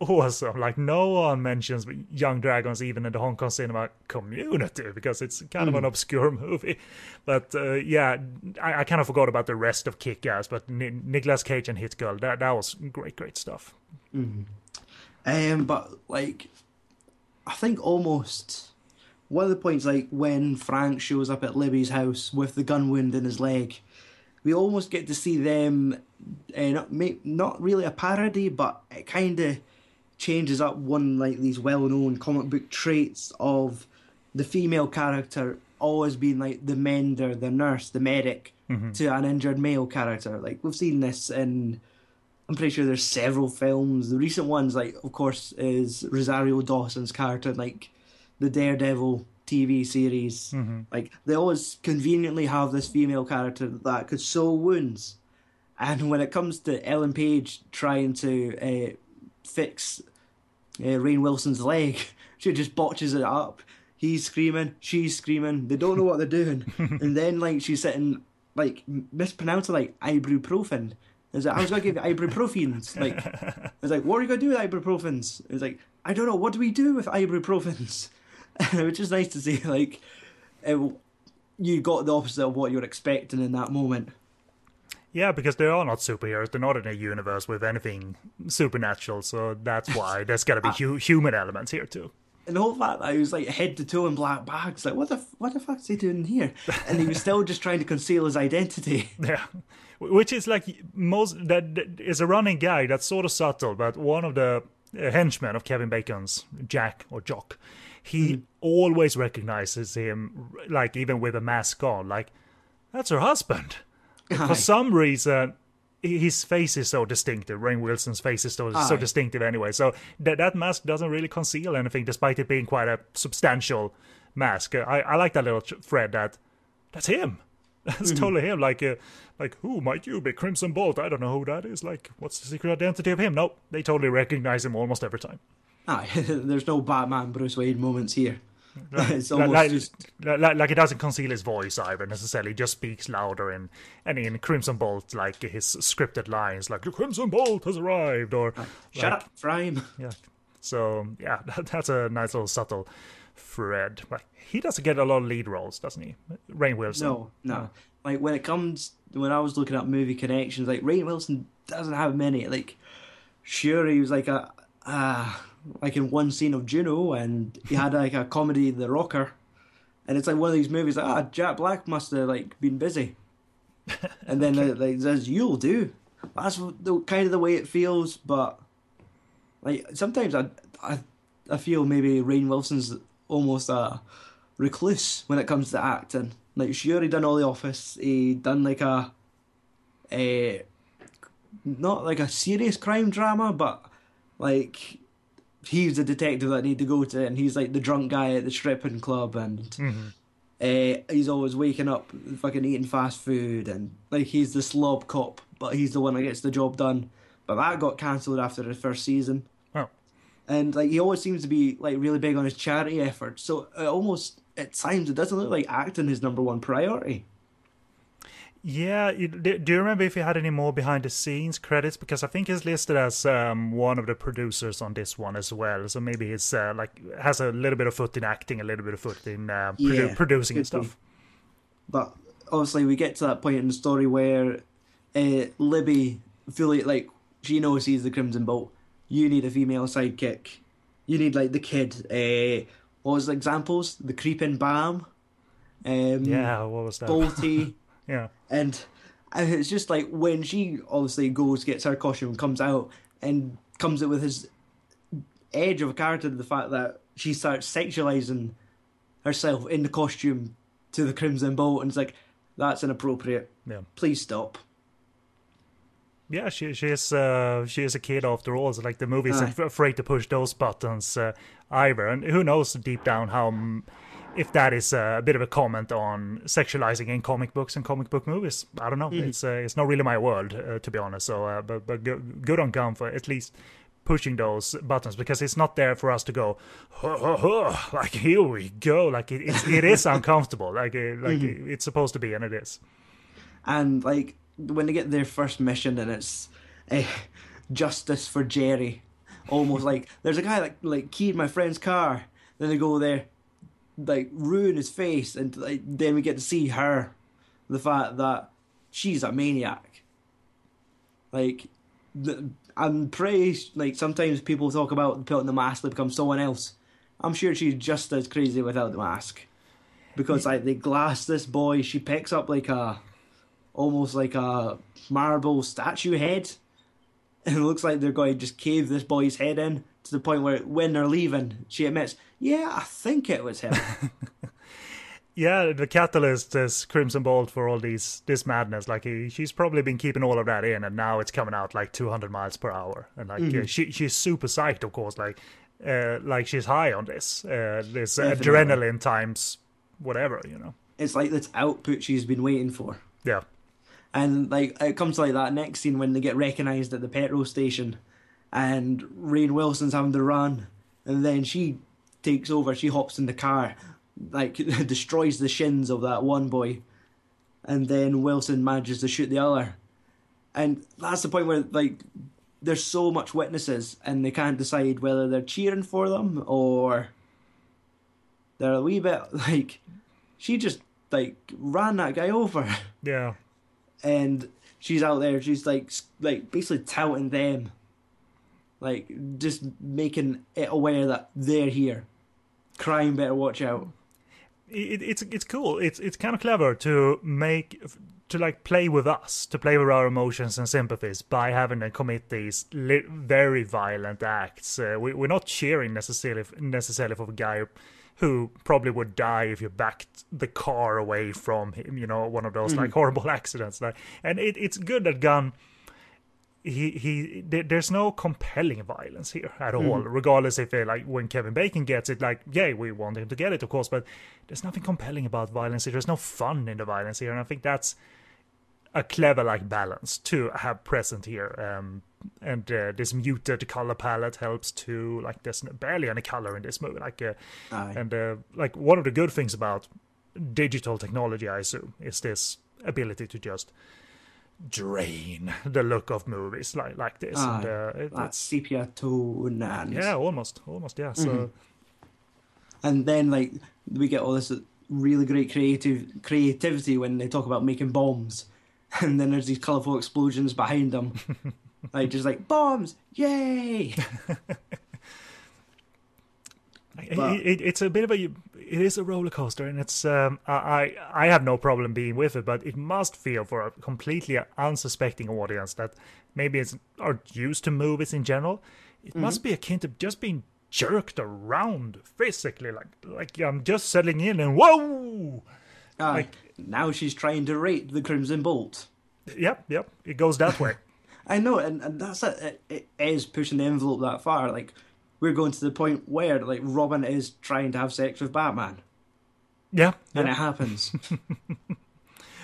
awesome. Like no one mentions Young Dragons even in the Hong Kong cinema community because it's kind of an obscure movie. But uh, yeah, I, I kind of forgot about the rest of Kick-Ass. But Ni- Nicolas Cage and Hit Girl, that that was great, great stuff. Um, but like, I think almost one of the points, like when Frank shows up at Libby's house with the gun wound in his leg, we almost get to see them. Uh, not ma- not really a parody, but it kind of changes up one like these well-known comic book traits of the female character always being like the mender, the nurse, the medic to an injured male character. Like we've seen this in I'm pretty sure there's several films. The recent ones, like of course, is Rosario Dawson's character, in, like the Daredevil TV series. Like they always conveniently have this female character that could sew wounds, and when it comes to Ellen Page trying to uh, fix uh, Rainn Wilson's leg, she just botches it up. He's screaming, she's screaming. They don't know what they're doing, and then like she's sitting like mispronouncing like ibuprofen. Is like, I was gonna give you ibuprofens. Like, it's like, what are you gonna do with ibuprofens? It's like, I don't know. What do we do with ibuprofens? Which is nice to see. Like, it, you got the opposite of what you're expecting in that moment. Yeah, because they are not superheroes. They're not in a universe with anything supernatural. So that's why there's got to be hu- human elements here too. And the whole fact that he was like head to toe in black bags, like, what the f- what the fuck's he doing here? And he was still just trying to conceal his identity. Yeah, which is like most that that is a running gag that's sort of subtle, but one of the uh, henchmen of Kevin Bacon's Jack or Jock, he always recognizes him, like even with a mask on, like that's her husband. For some reason, his face is so distinctive. Rainn Wilson's face is so, so distinctive anyway. So that that mask doesn't really conceal anything, despite it being quite a substantial mask. I, I like that little thread that that's him. That's totally him. Like, uh, like who might you be? Crimson Bolt. I don't know who that is. Like, what's the secret identity of him? Nope, they totally recognize him almost every time. Aye, there's no Batman Bruce Wayne moments here. Like, like, like, like it doesn't conceal his voice either necessarily. Just speaks louder and and in Crimson Bolt, like his scripted lines, like the Crimson Bolt has arrived, or shut like, up, Frame. Yeah. So yeah, that, that's a nice little subtle thread. Like he doesn't get a lot of lead roles, doesn't he? Rainn Wilson. No, no. Like when it comes when I was looking at movie connections, like Rainn Wilson doesn't have many. Like sure he was like a uh like in one scene of Juno and he had like a comedy The Rocker. And it's like one of these movies like ah Jack Black must have like been busy. And then uh, like says you'll do. That's the kind of the way it feels, but like sometimes I I I feel maybe Rainn Wilson's almost a recluse when it comes to acting. Like sure he done all the office, he done like a a not like a serious crime drama, but like he's the detective that I need to go to and he's like the drunk guy at the stripping club and uh, he's always waking up fucking eating fast food and like he's the slob cop, but he's the one that gets the job done. But that got cancelled after the first season Oh. and like he always seems to be like really big on his charity efforts. So it almost at times it doesn't look like acting his number one priority. Yeah, do you remember if he had any more behind the scenes credits? Because I think he's listed as um, one of the producers on this one as well. So maybe he's uh, like has a little bit of foot in acting, a little bit of foot in uh, produ- Yeah, producing and could be. stuff. But obviously we get to that point in the story where uh, Libby fully like she knows he's the Crimson Bolt. You need a female sidekick. You need like the kid. Uh, what was the examples? The creeping Bam. Um, Yeah, what was that? Boltie. Yeah, And it's just like when she obviously goes, gets her costume, comes out, and comes out with his edge of a character to the fact that she starts sexualizing herself in the costume to the Crimson Bolt, and it's like, that's inappropriate. yeah. Please stop. Yeah, she she is uh, she is a kid after all. So like the movie's Aye. af- afraid to push those buttons uh, either, and who knows deep down how m- if that is a bit of a comment on sexualizing in comic books and comic book movies. I don't know. It's uh, it's not really my world uh, to be honest. So, uh, but but go- good on Gunn for at least pushing those buttons because it's not there for us to go like here we go like it, it's, it is uncomfortable like uh, like it's supposed to be and it is And like when they get their first mission, and it's uh, justice for Jerry, almost like there's a guy like like keyed my friend's car. Then they go there, like ruin his face, and like then we get to see her, the fact that she's a maniac. Like, the, I'm pretty like sometimes people talk about putting the mask to become someone else. I'm sure she's just as crazy without the mask, because like they glass this boy. She picks up like a almost like a marble statue head. And it looks like they're going to just cave this boy's head in to the point where when they're leaving, she admits, Yeah, I think it was him. Yeah, the catalyst is Crimson Bolt for all these this madness. Like he, she's probably been keeping all of that in, and now it's coming out like 200 miles per hour. And like uh, she she's super psyched, of course. Like uh, like she's high on this uh, this Definitely. adrenaline times whatever, you know. it's like this output she's been waiting for. Yeah, And like it comes to like that next scene when they get recognised at the petrol station and Rainn Wilson's having to run and then she takes over, she hops in the car, like destroys the shins of that one boy. And then Wilson manages to shoot the other. And that's the point where like there's so much witnesses and they can't decide whether they're cheering for them or they're a wee bit like she just like ran that guy over yeah. and she's out there she's like like basically touting them like just making it aware that they're here crime better watch out it, it's it's cool. It's it's kind of clever to make to like play with us, to play with our emotions and sympathies by having them commit these li- very violent acts. Uh, we, we're not cheering necessarily necessarily for a guy who probably would die if you backed the car away from him. You know, one of those like horrible accidents. Like, and it, it's good that Gunn he he there's no compelling violence here at all regardless if they like when kevin bacon gets it like yeah we want him to get it of course but there's nothing compelling about violence here. There's no fun in the violence here and i think that's a clever like balance to have present here um and uh, this muted color palette helps too like there's barely any color in this movie like uh, and uh, like one of the good things about digital technology i assume is this ability to just drain the look of movies like like this. And Aye. uh, it, that it's sepia tone and yeah almost almost yeah. So and then like we get all this really great creative creativity when they talk about making bombs, and then there's these colorful explosions behind them, like just like bombs, yay! It- But- it, it's a bit of a it is a roller coaster and it's um I, I have no problem being with it but it must feel for a completely unsuspecting audience that maybe it's are used to movies in general it Mm-hmm. must be akin to just being jerked around physically like like I'm just settling in and whoa Aye. Like- now she's trying to rate the Crimson Bolt. yep yep it goes that way I know, and, and that's it. it. It is pushing the envelope that far. Like we're going to the point where like Robin is trying to have sex with Batman, yeah, and yeah. it happens.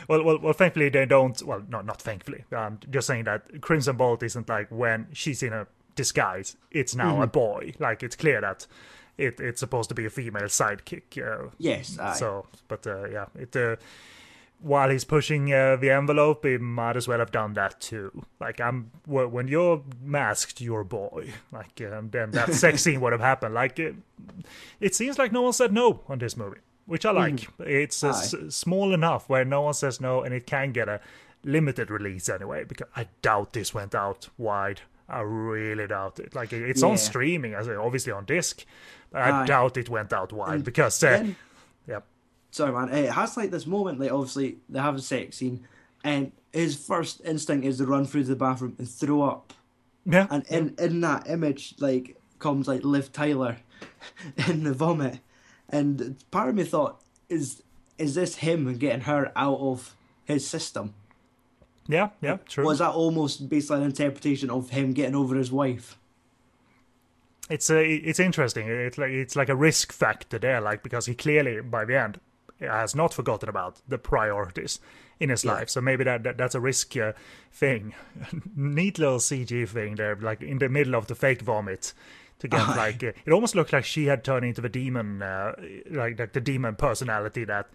Well, well, well. Thankfully, they don't. Well, no, not thankfully. I'm just saying that Crimson Bolt isn't like when she's in a disguise. It's now a boy. Like it's clear that it it's supposed to be a female sidekick. Uh, yes, aye. so, but uh, yeah, it. Uh, while he's pushing uh, the envelope, he might as well have done that too. Like I'm, when you're masked, you're a boy. Like, um, then that sex scene would have happened. Like, it, it seems like no one said no on this movie, which I like. It's uh, s- small enough where no one says no, and it can get a limited release anyway. Because I doubt this went out wide. I really doubt it. Like, it- it's on streaming, as obviously on disc, but I Aye. doubt it went out wide And because, uh, then- yeah. Sorry man. It has like this moment like obviously they have a sex scene and his first instinct is to run through the bathroom and throw up. Yeah, and in in that image like comes like liv tyler in the vomit. And part of me thought is is this him getting her out of his system? Yeah, yeah, true. was that almost basically an interpretation of him getting over his wife? It's uh, it's interesting. It's like it's like a risk factor there, like because he clearly by the end has not forgotten about the priorities in his Yeah. life. So maybe that, that that's a risk uh, thing. Neat little CG thing there, like in the middle of the fake vomit. To get Aye. like uh, it almost looked like she had turned into the demon, uh, like like the demon personality that.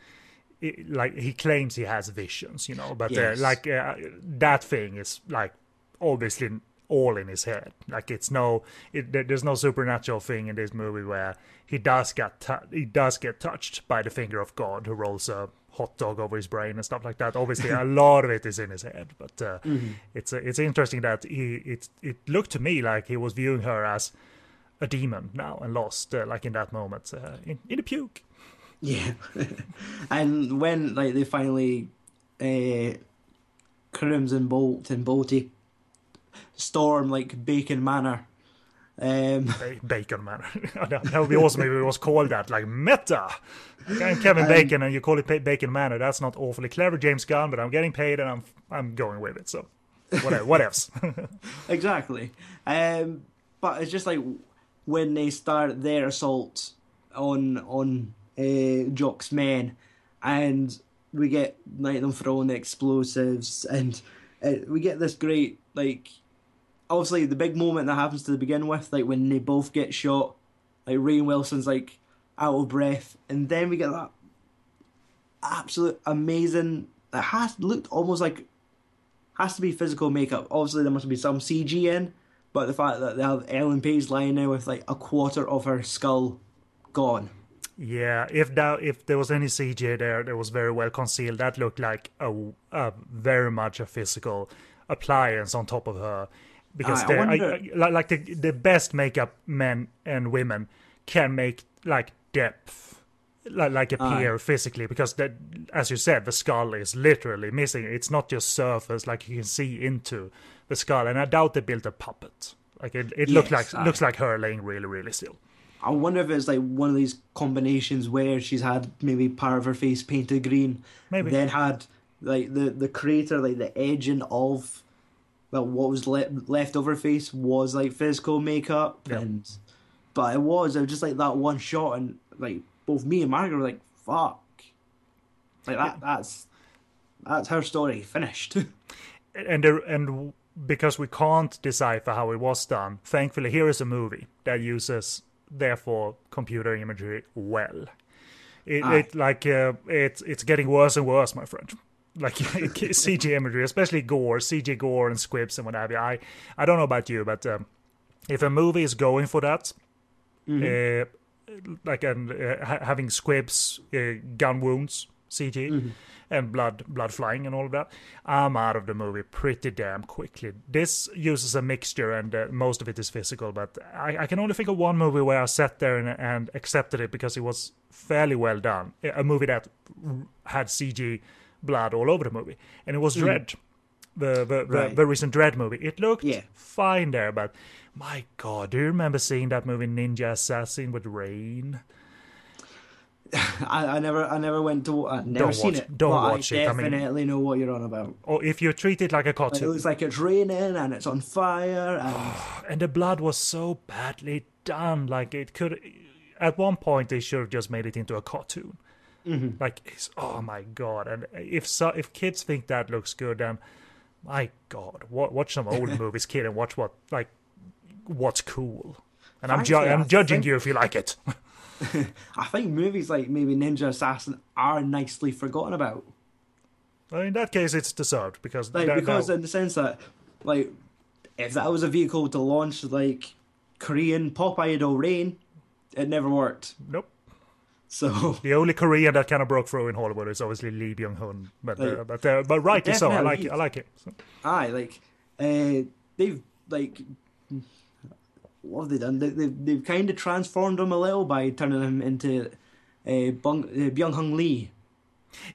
It, like he claims he has visions, you know, but Yes. uh, like uh, that thing is like obviously all in his head. Like it's no, it, there's no supernatural thing in this movie where he does get tou- he does get touched by the finger of God who rolls a hot dog over his brain and stuff like that. Obviously, a lot of it is in his head, but uh, it's uh, it's interesting that he it it looked to me like he was viewing her as a demon now and lost uh, like in that moment uh, in in the puke. Yeah, and when like they finally, uh, Crimson Bolt and Boltie storm like Bacon Manor, um, Ba- Bacon Manor. that would be awesome if it was called that, like meta. I'm Kevin Bacon, and you call it Bacon Manor. That's not awfully clever, James Gunn, but I'm getting paid, and I'm I'm going with it. So, whatever. what else? exactly. Um, but it's just like when they start their assault on on uh, Jock's men, and we get like them throwing explosives, and uh, we get this great like obviously the big moment that happens to begin with, like when they both get shot, like Rainn Wilson's like out of breath, and then we get that absolute amazing. It has looked almost like has to be physical makeup. Obviously, there must be some CG in, but the fact that they have Ellen Page lying there with like a quarter of her skull gone. yeah, if that if there was any CG there, that was very well concealed. That looked like a, a very much a physical appliance on top of her. Because ah, I they're- wonder- I- like like the the best makeup men and women can make like depth like, like appear physically because that as you said the skull is literally missing it's not just surface like you can see into the skull and i doubt they built a puppet like it, it looked Yes, like aye. looks like her laying really really still I wonder if it's like one of these combinations where she's had maybe part of her face painted green, Maybe. then had like the the crater, like the edging of well, what was le- left of her face was like physical makeup, Yeah. and but it was it was just like that one shot, and like both me and Margaret were like, "Fuck," like that. That's that's her story finished. and there, and because we can't decipher how it was done, thankfully here is a movie that uses therefore computer imagery well. It, Aye. it like uh, it's it's getting worse and worse, my friend. Like CG imagery, especially gore, CG gore and squibs and what have you. I I don't know about you, but um, if a movie is going for that, uh, like and uh, ha- having squibs, uh, gun wounds, CG, and blood blood flying and all of that, I'm out of the movie pretty damn quickly. This uses a mixture, and uh, most of it is physical. But I, I can only think of one movie where I sat there and, and accepted it because it was fairly well done. A movie that had CG blood all over the movie, and it was mm. Dredd. The the, the, Right. the recent Dredd movie. It looked Yeah. fine there, but my god, do you remember seeing that movie Ninja Assassin with Rain? I, I never I never went to I've uh, never Don't seen watch- it. don't watch I it, I mean- definitely know what you're on about. Or if you treat it like a Like, it cartoon, looks like it's raining and it's on fire and and the blood was so badly done, like it could. At one point, they should have just made it into a cartoon. Mm-hmm. Like, it's, oh my god! And if so, if kids think that looks good, then my god, wa- watch some old movies, kid, and watch what like what's cool. And I'm ju- I'm judging think- you if you like it. I think movies like maybe Ninja Assassin are nicely forgotten about. Well, in that case, it's deserved because Like that- because that- in the sense that like if that was a vehicle to launch like Korean pop idol Rain, it never worked. nope. So The only Korean that kind of broke through in Hollywood is obviously Lee Byung Hun, but uh, but uh, but rightly so. I like it. I like it. So, aye, like uh, they've like what have they done? They, they've they've kind of transformed him a little by turning him into uh, Bung, uh, Byung Hung Lee.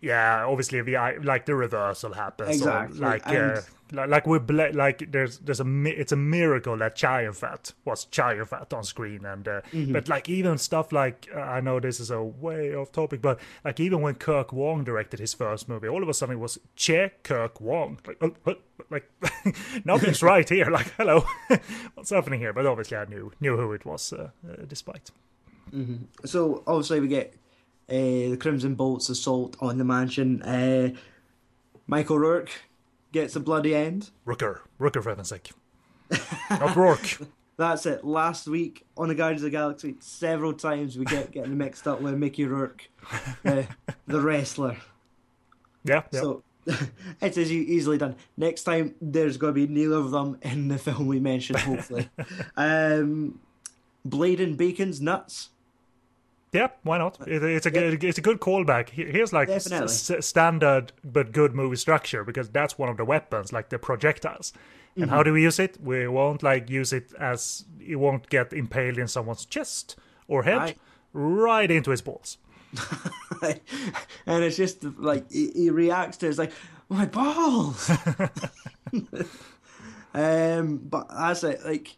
yeah, obviously the like the reversal happens. or Exactly, like uh, and- like like we bla- like there's there's a mi- it's a miracle that Chow Fat was Chow Fat on screen, and uh, Mm-hmm. but like even stuff like uh, I know this is a way off topic, but like even when Kirk Wong directed his first movie, all of a sudden it was Che Kirk Wong, like oh, oh, like nothing's right here. Like hello, what's happening here? But obviously I knew knew who it was, uh, uh, despite. So obviously we get uh, the Crimson Bolt's assault on the mansion. Uh, Michael Rourke gets a bloody end. Rooker, Rooker for heaven's sake. Not Rourke. That's it. Last week on the Guardians of the Galaxy, several times we get getting mixed up with Mickey Rourke, uh, the wrestler. Yeah, yeah. So it is easily done. Next time there's going to be neither of them in the film we mentioned. Hopefully, um, Blade and Bacon's nuts. Yeah, why not? It, it's a good, it's a good callback. Here's like s- standard but good movie structure because that's one of the weapons, like the projectiles. And how do we use it? We won't like use it as it won't get impaled in someone's chest or head, Aye. right into his balls. and it's just like he, he reacts to it, it's like my balls. um, but as it. Like,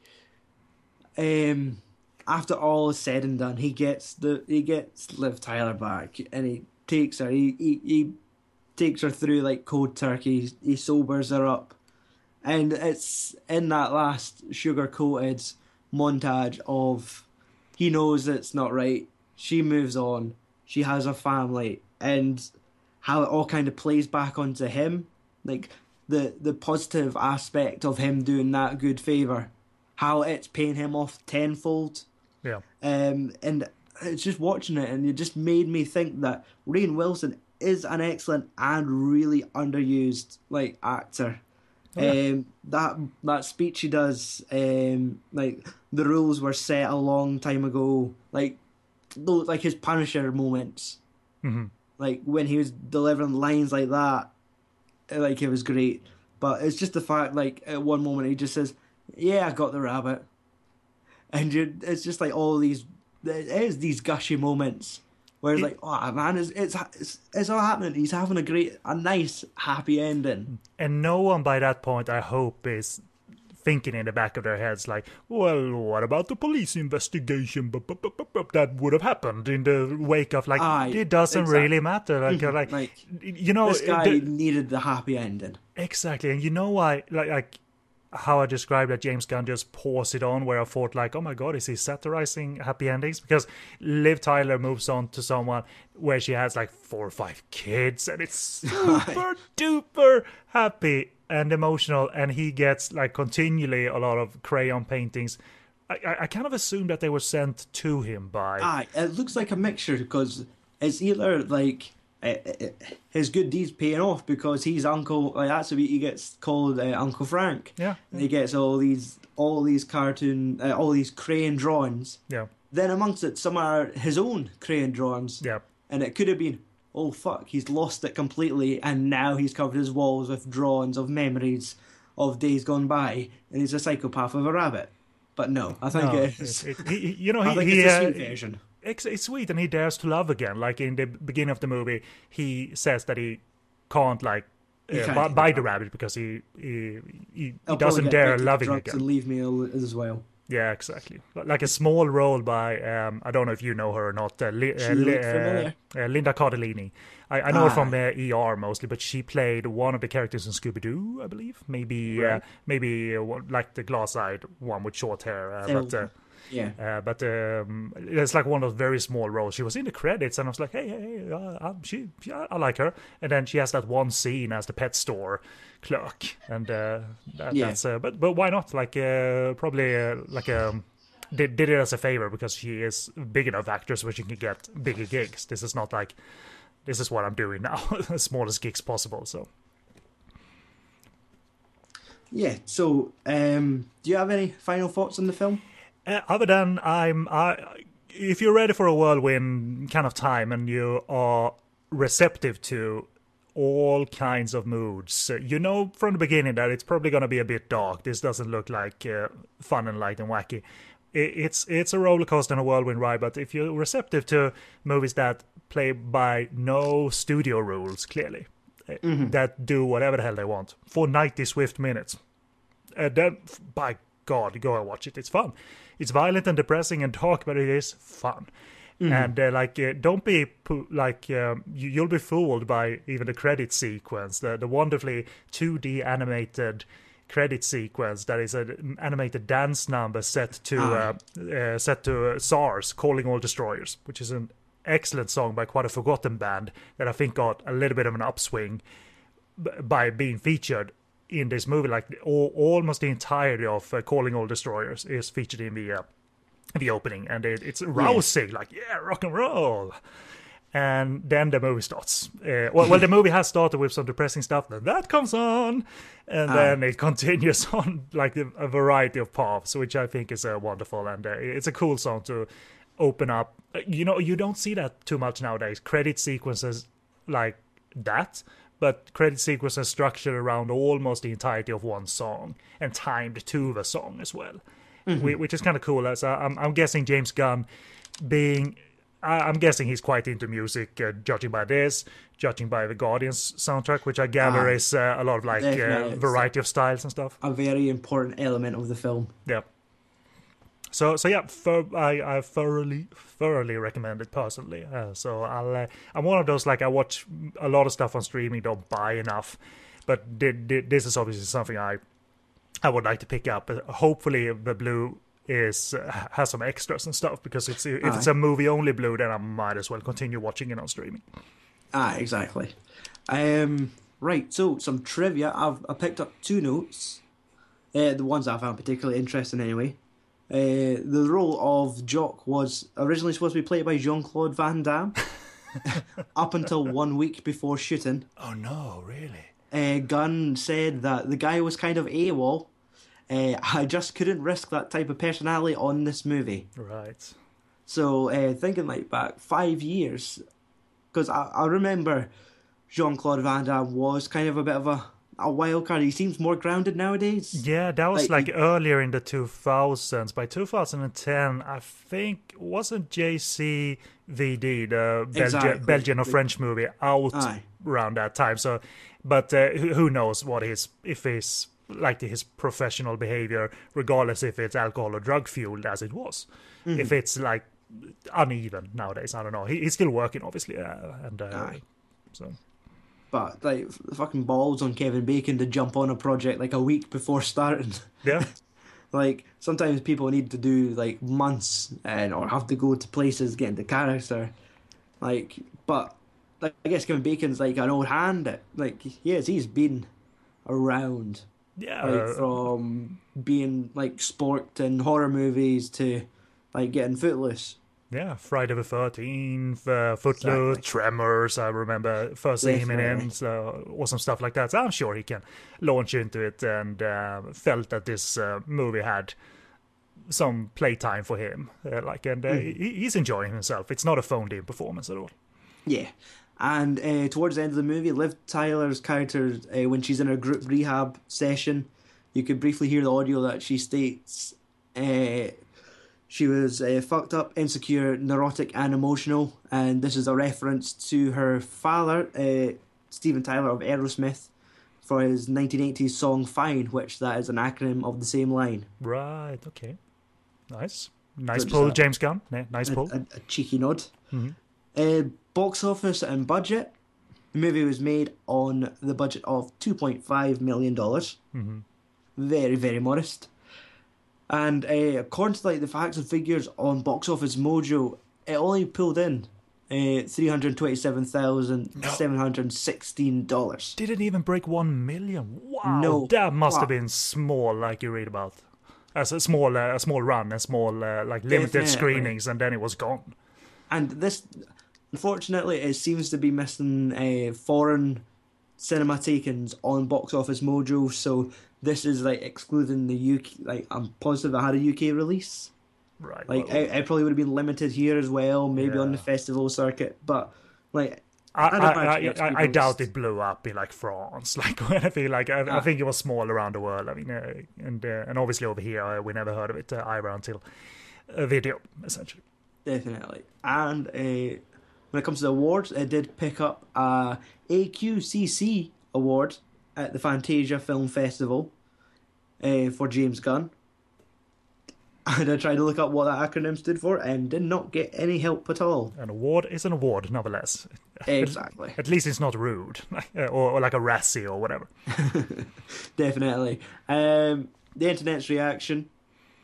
um, after all is said and done, he gets the he gets Liv Tyler back, and he takes her. He he, he takes her through like cold turkey. He, he sobers her up, and it's in that last sugar coated montage of he knows it's not right. She moves on. She has a family, and how it all kind of plays back onto him, like the the positive aspect of him doing that good favor, how it's paying him off tenfold. Yeah, Um, and it's just watching it, and it just made me think that Rainn Wilson is an excellent and really underused like actor. Um, that that speech he does, um, like the rules were set a long time ago, like those like his Punisher moments, hmm like when he was delivering lines like that, like it was great. But it's just the fact, like at one moment he just says, "Yeah, I got the rabbit," and it's just like all these, it is these gushy moments where it's It- like, "Oh man, it's it's it's, it's all happening." He's having a great, a nice, happy ending. and no one by that point, I hope, is thinking in the back of their heads like, well, what about the police investigation? That would have happened in the wake of like Aye, it doesn't exactly. really matter. Like, like, Like, you know, This guy the- needed the happy ending. exactly, and you know why? Like, like how I described that James Gunn just pours it on, where I thought like, oh my god, is he satirizing happy endings? Because Liv Tyler moves on to someone where she has like four or five kids, and it's super duper happy and emotional, and he gets like continually a lot of crayon paintings. I, I, I kind of assumed that they were sent to him by. Aye, it looks like a mixture because it's either like his good deeds paying off because he's uncle. Like that's what he gets called uh, Uncle Frank. Yeah. And he gets all these all these cartoon uh, all these crayon drawings. Yeah. Then amongst it, some are his own crayon drawings. Yeah. And it could have been, oh fuck, he's lost it completely, and now he's covered his walls with drawings of memories of days gone by, and he's a psychopath of a rabbit. But no, I think No, it's. it- it- he- you know, I he, think he, it's, it's sweet and he dares to love again like in the beginning of the movie he says that he can't like uh, can't buy, buy the rabbit because he he, he, he doesn't dare loving again and leave me as well. yeah exactly like a small role by um i don't know if you know her or not uh, Li- uh, Li- uh, uh, linda cardellini I, I know her from Ah. uh, er mostly but she played one of the characters in scooby-doo i believe maybe uh, Right. maybe uh, like the glass-eyed one with short hair uh, but uh. Yeah. uh, but um, it's like one of those very small roles. She was in the credits, and I was like, "Hey, hey, hey uh, she, she, I like her." And then she has that one scene as the pet store clerk, and uh, that, Yeah. that's. Uh, but but why not? Like uh, probably uh, like um, did did it as a favor because she is big enough actress where she can get bigger gigs. This is not like this is what I'm doing now, the smallest gigs possible. So Yeah. So, um, do you have any final thoughts on the film? Uh, other than I'm, I, if you're ready for a whirlwind kind of time and you are receptive to all kinds of moods, uh, you know from the beginning that it's probably going to be a bit dark. This doesn't look like uh, fun and light and wacky. It's it's a roller coaster and a whirlwind ride, but if you're receptive to movies that play by no studio rules, clearly, uh, that do whatever the hell they want for 90 swift minutes, uh, then by God, go and watch it. It's fun. It's violent and depressing and dark, but it is fun. And uh, like, uh, don't be pu- like um, you, you'll be fooled by even the credit sequence, the the wonderfully 2D animated credit sequence that is an animated dance number set to uh, uh, set to uh, Tsar's, calling all destroyers, which is an excellent song by quite a forgotten band that I think got a little bit of an upswing b- by being featured in this movie. Like all, almost the entirety of uh, Calling All Destroyers is featured in the uh, the opening, and it, it's rousing. Like yeah, rock and roll. And then the movie starts. Uh, well, well, the movie has started with some depressing stuff. Then that comes on, and then it continues on like a, a variety of paths, which I think is uh, wonderful. And uh, it's a cool song to open up. Uh, You know, you don't see that too much nowadays. Credit sequences like that, but credit sequences structured around almost the entirety of one song and timed to the song as well, Whi- which is kind of cool. As uh, I'm, I'm guessing James Gunn, being, I'm guessing he's quite into music, uh, judging by this, judging by the Guardians soundtrack, which I gather Ah, is uh, a lot of like uh, variety of styles and stuff. A very important element of the film. Yeah. So so yeah, for, I I thoroughly thoroughly recommend it personally. Uh, so I'll uh, I'm one of those like I watch a lot of stuff on streaming, don't buy enough, but thi- thi- this is obviously something I I would like to pick up. Uh, hopefully the blue is uh, has some extras and stuff because it's if it's a movie only blue, then I might as well continue watching it on streaming. Ah, exactly. Um, right, so some trivia. I've I picked up two notes. Uh, the ones I found particularly interesting, anyway. Uh, the role of Jock was originally supposed to be played by Jean Claude Van Damme. up until one week before shooting, Oh no, really? uh, Gunn said that the guy was kind of AWOL. Uh, I just couldn't risk that type of personality on this movie. Right. So uh, thinking like back five years, because I, I remember Jean Claude Van Damme was kind of a bit of a, a wild card. He seems more grounded nowadays. Yeah, that was Like, like, earlier in the 2000s. By 2010, I think wasn't JCVD the Belgian, Exactly. Belgian or French movie out Aye. around that time. So, but uh, who who knows what his if his like his professional behavior, regardless if it's alcohol or drug fueled as it was, Mm-hmm. if it's like uneven nowadays. I don't know. He, he's still working, obviously, uh, and uh, so. But like the fucking balls on Kevin Bacon to jump on a project like a week before starting. Yeah. like sometimes people need to do like months and or have to go to places get into character. Like, but like, I guess Kevin Bacon's like an old hand. At, like, yes, he's been around. Yeah. Like from being like sport and horror movies to like getting footloose. Yeah, Friday the Thirteenth, uh, Footloose, Exactly. Tremors. I remember first seeing him in him, so awesome stuff like that. So I'm sure he can launch into it, and uh, felt that this uh, movie had some playtime for him. Uh, like, and uh, he, he's enjoying himself. It's not a phoned-in performance at all. Yeah. And uh, towards the end of the movie, Liv Tyler's character, uh, when she's in her group rehab session, you could briefly hear the audio that she states uh, she was uh, fucked up, insecure, neurotic, and emotional. And this is a reference to her father, uh, Steven Tyler of Aerosmith, for his 1980s song Fine, which that is an acronym of the same line. Right. Okay. Nice. Nice just pull, a- James Gunn. Yeah, nice a, pull. a, a cheeky nod. Mhm. Uh, box office and budget. The movie was made on the budget of two point five million dollars. Mhm. Very very modest. And uh, according to like the facts and figures on Box Office Mojo, it only pulled in uh, three hundred twenty-seven thousand seven hundred sixteen dollars. Didn't even break one million. Wow, No. that must have been small, like you read about. As a small, uh, a small run, a small, uh, like limited Definitely. screenings, and then it was gone. And this, unfortunately, it seems to be missing uh, foreign cinema takings on Box Office Mojo. So this is like excluding the UK. Like I'm positive it had a UK release. Right. Like well, it, it probably would have been limited here as well, maybe on the festival circuit. But like I, I, I, I, I doubt it blew up in like France. Like when I feel like I, I Ah. think it was small around the world. I mean, uh, and uh, and obviously over here uh, we never heard of it uh, either until a video essentially. Definitely. And uh, when it comes to the awards, it did pick up a AQCC award at the Fantasia Film Festival uh, for James Gunn. And I tried to look up what that acronym stood for and did not get any help at all. An award is an award, nonetheless. Exactly. At least it's not rude, or, or like a Razzie or whatever. Definitely. Um, the internet's reaction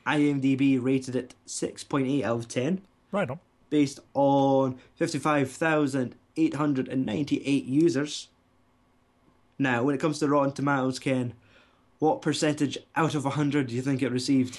IMDb rated it 6.8 out of 10. Right on. Based on 55,898 users. Now, when it comes to Rotten Tomatoes, Ken, what percentage out of 100 do you think it received?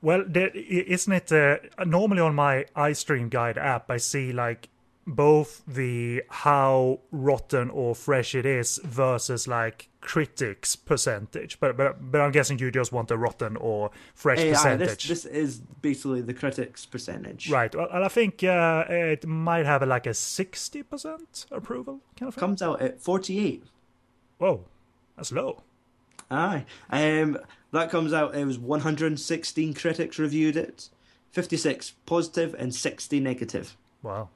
Well, there, isn't it uh, normally on my iStream Guide app? I see like both the how rotten or fresh it is versus like critics percentage. But but but I'm guessing you just want the rotten or fresh aye, percentage. this, this is basically the critics' percentage. Right. Well, I think uh, it might have a, like a sixty percent approval kind of thing. Comes out at 48. Whoa, that's low. Aye. Um, that comes out, it was 116 critics reviewed it, 56 positive and 60 negative. Wow.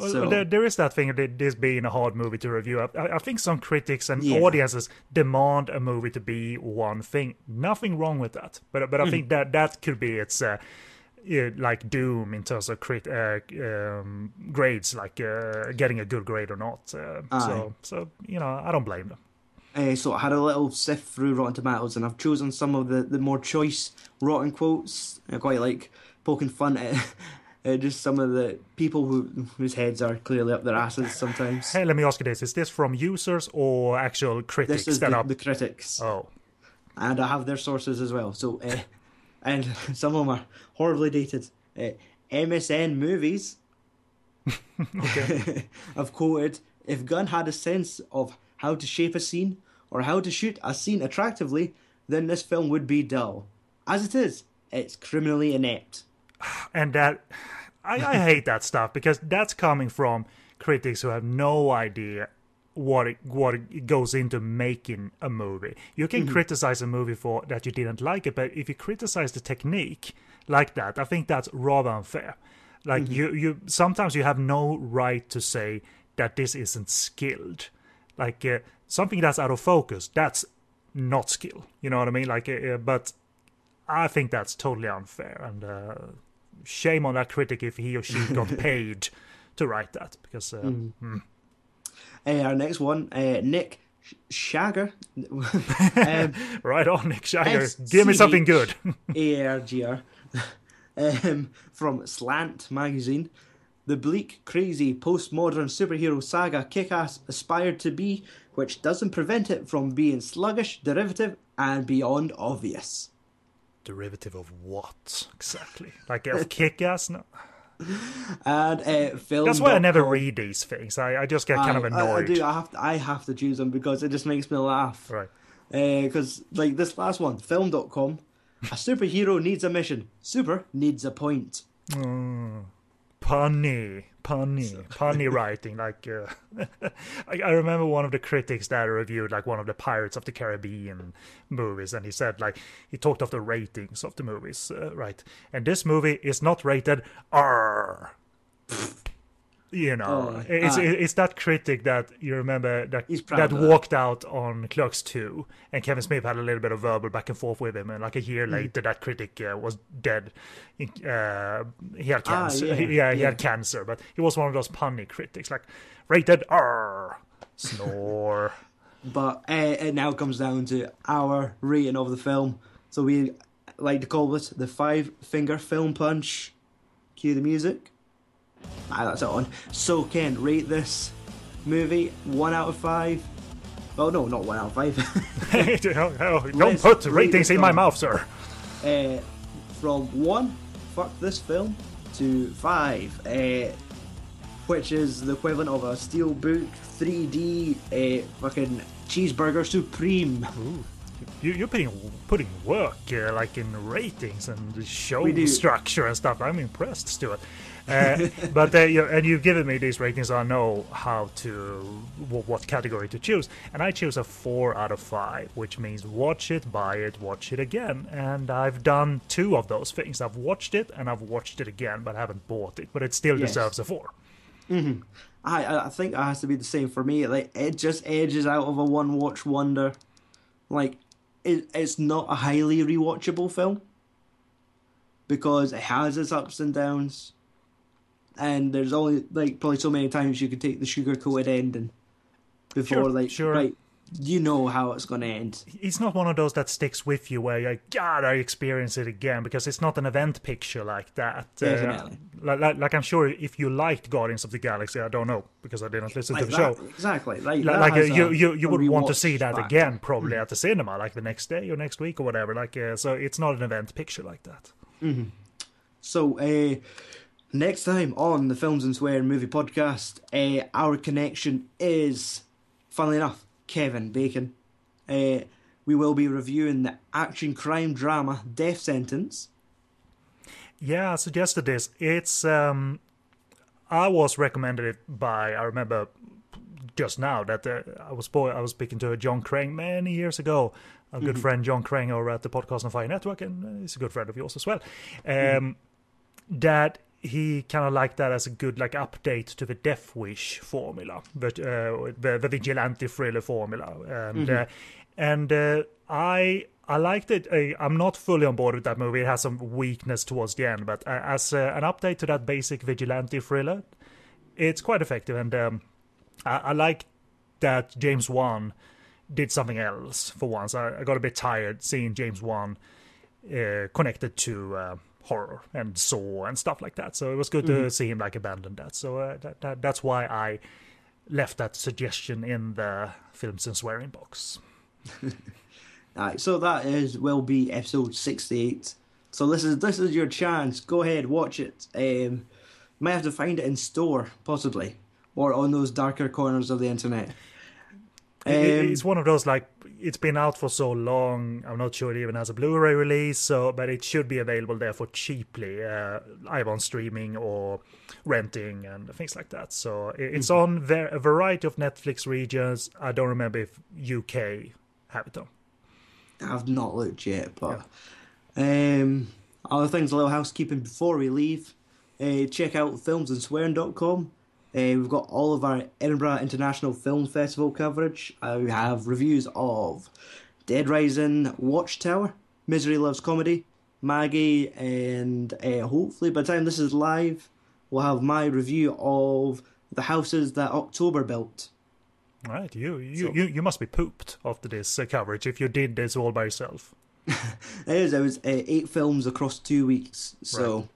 Well, So- there, there is that thing that this being a hard movie to review. I, I think some critics and Yeah. audiences demand a movie to be one thing. Nothing wrong with that, but but I Hmm. think that that could be its uh, like doom in terms of crit uh, um, grades, like uh, getting a good grade or not. Uh, so so you know I don't blame them. Uh, so I had a little sift through Rotten Tomatoes, and I've chosen some of the, the more choice rotten quotes. I quite like poking fun at uh, just some of the people who whose heads are clearly up their asses sometimes. Hey, let me ask you this: Is this from users or actual critics This is the, the critics, Oh, and I have their sources as well. So, uh, and some of them are horribly dated. Uh, MSN movies. I've quoted: "If Gunn had a sense of how to shape a scene or how to shoot a scene attractively, then this film would be dull. As it is, it's criminally inept." And that I, I hate that stuff because that's coming from critics who have no idea what it, what it goes into making a movie. You can criticize a movie for that you didn't like it, but if you criticize the technique like that, I think that's rather unfair. Like you, you sometimes you have no right to say that this isn't skilled. Like uh, something that's out of focus, that's not skill. You know what I mean? Like, uh, but I think that's totally unfair, and uh, shame on that critic if he or she got paid to write that because uh, mm. Uh, our next one, uh, Nick Shagger. um, right on, Nick Shagger. Give me something good. A-R-G-R. um, from Slant magazine. The bleak, crazy, postmodern superhero saga Kick Ass aspired to be, which doesn't prevent it from being sluggish, derivative, and beyond obvious. Derivative of what exactly? Like of Kick Ass? No. And uh, film. That's why I never read these things. I, I just get kind I, of annoyed. I, I, do. I have to. I have to choose them because it just makes me laugh. Right. Because uh, like this last one, film.com. A superhero needs a mission. Super needs a point. Mm, punny, punny, punny writing. Like uh, I, I, remember one of the critics that reviewed like one of the Pirates of the Caribbean movies, and he said like he talked of the ratings of the movies, uh, right? And this movie is not rated R you know, oh, it's uh, it's that critic that you remember that that walked out on Clerks two, and Kevin Smith had a little bit of verbal back and forth with him, and like a year mm. later, that critic uh, was dead. Uh, he had ah, cancer. Ah, yeah, he, yeah, he yeah. had cancer, but he was one of those punny critics, like rated R, snore. but uh, it now comes down to our rating of the film. So we like to call this the five finger film punch. Cue the music. Ah, that's it on. So, Ken, rate this movie one out of five. Oh no, not one out of five. don't put ratings in my mouth, sir. Uh, from one, fuck this film, to five, uh, which is the equivalent of a steelbook 3D uh, fucking cheeseburger supreme. Ooh. You, are putting putting work uh, like in ratings and the show structure and stuff. I'm impressed, Stuart. Uh, but uh, you, and you've given me these ratings, so I know how to what category to choose, and I choose a four out of five, which means watch it, buy it, watch it again, and I've done two of those things. I've watched it and I've watched it again, but I haven't bought it, but it still yes. deserves a 4 mm-hmm. I I think it has to be the same for me. Like it just edges out of a one watch wonder. Like it, it's not a highly rewatchable film because it has its ups and downs and there's only like probably so many times you could take the sugar coated ending before sure, like sure. right you know how it's going to end. It's not one of those that sticks with you where you God, I experience it again because it's not an event picture like that. Definitely. Uh, like, like, like, I'm sure if you liked Guardians of the Galaxy, I don't know because I didn't listen like to the that, show. Exactly. Like, like uh, you, you, you would want to see that back. again probably mm. at the cinema, like the next day or next week or whatever. Like, uh, so it's not an event picture like that. Mm-hmm. So, uh, Next time on the Films and Swear movie podcast, uh, our connection is, funnily enough, Kevin Bacon. Uh, we will be reviewing the action crime drama Death Sentence. Yeah, I suggested this. It's um, I was recommended it by I remember just now that uh, I was boy, I was speaking to John Crane many years ago. A good mm-hmm. friend John Crane over at the Podcast on Fire Network, and he's a good friend of yours as well. Um, mm-hmm. That he kind of liked that as a good like update to the Death Wish formula, but uh, the, the vigilante thriller formula, and mm-hmm. uh, and uh, I I liked it. I, am not fully on board with that movie. It has some weakness towards the end, but uh, as uh, an update to that basic vigilante thriller, it's quite effective, and um, I, I like that James Wan did something else for once. I, I got a bit tired seeing James Wan uh, connected to horror and Saw and stuff like that. So it was good mm-hmm. to see him like abandon that. So uh, that, that, that's why I left that suggestion in the films and swearing box. Alright, so that is will be episode sixty eight. So this is this is your chance. Go ahead, watch it. Um, might have to find it in store, possibly, or on those darker corners of the internet. Um, it's one of those like it's been out for so long. I'm not sure it even has a Blu-ray release, so but it should be available there for cheaply, uh, either on streaming or renting and things like that. So it's mm-hmm. on ver- a variety of Netflix regions. I don't remember if UK have it on. I've not looked yet, but yeah. um, other things, a little housekeeping before we leave. Uh, check out filmsandswearing.com uh, we've got all of our Edinburgh International Film Festival coverage. Uh, we have reviews of Dead Rising, Watchtower, Misery Loves Comedy, Maggie, and uh, hopefully by the time this is live, we'll have my review of the houses that October built. Right, you you, so, you you must be pooped after this uh, coverage if you did this all by yourself. it is. It was uh, eight films across two weeks. So right.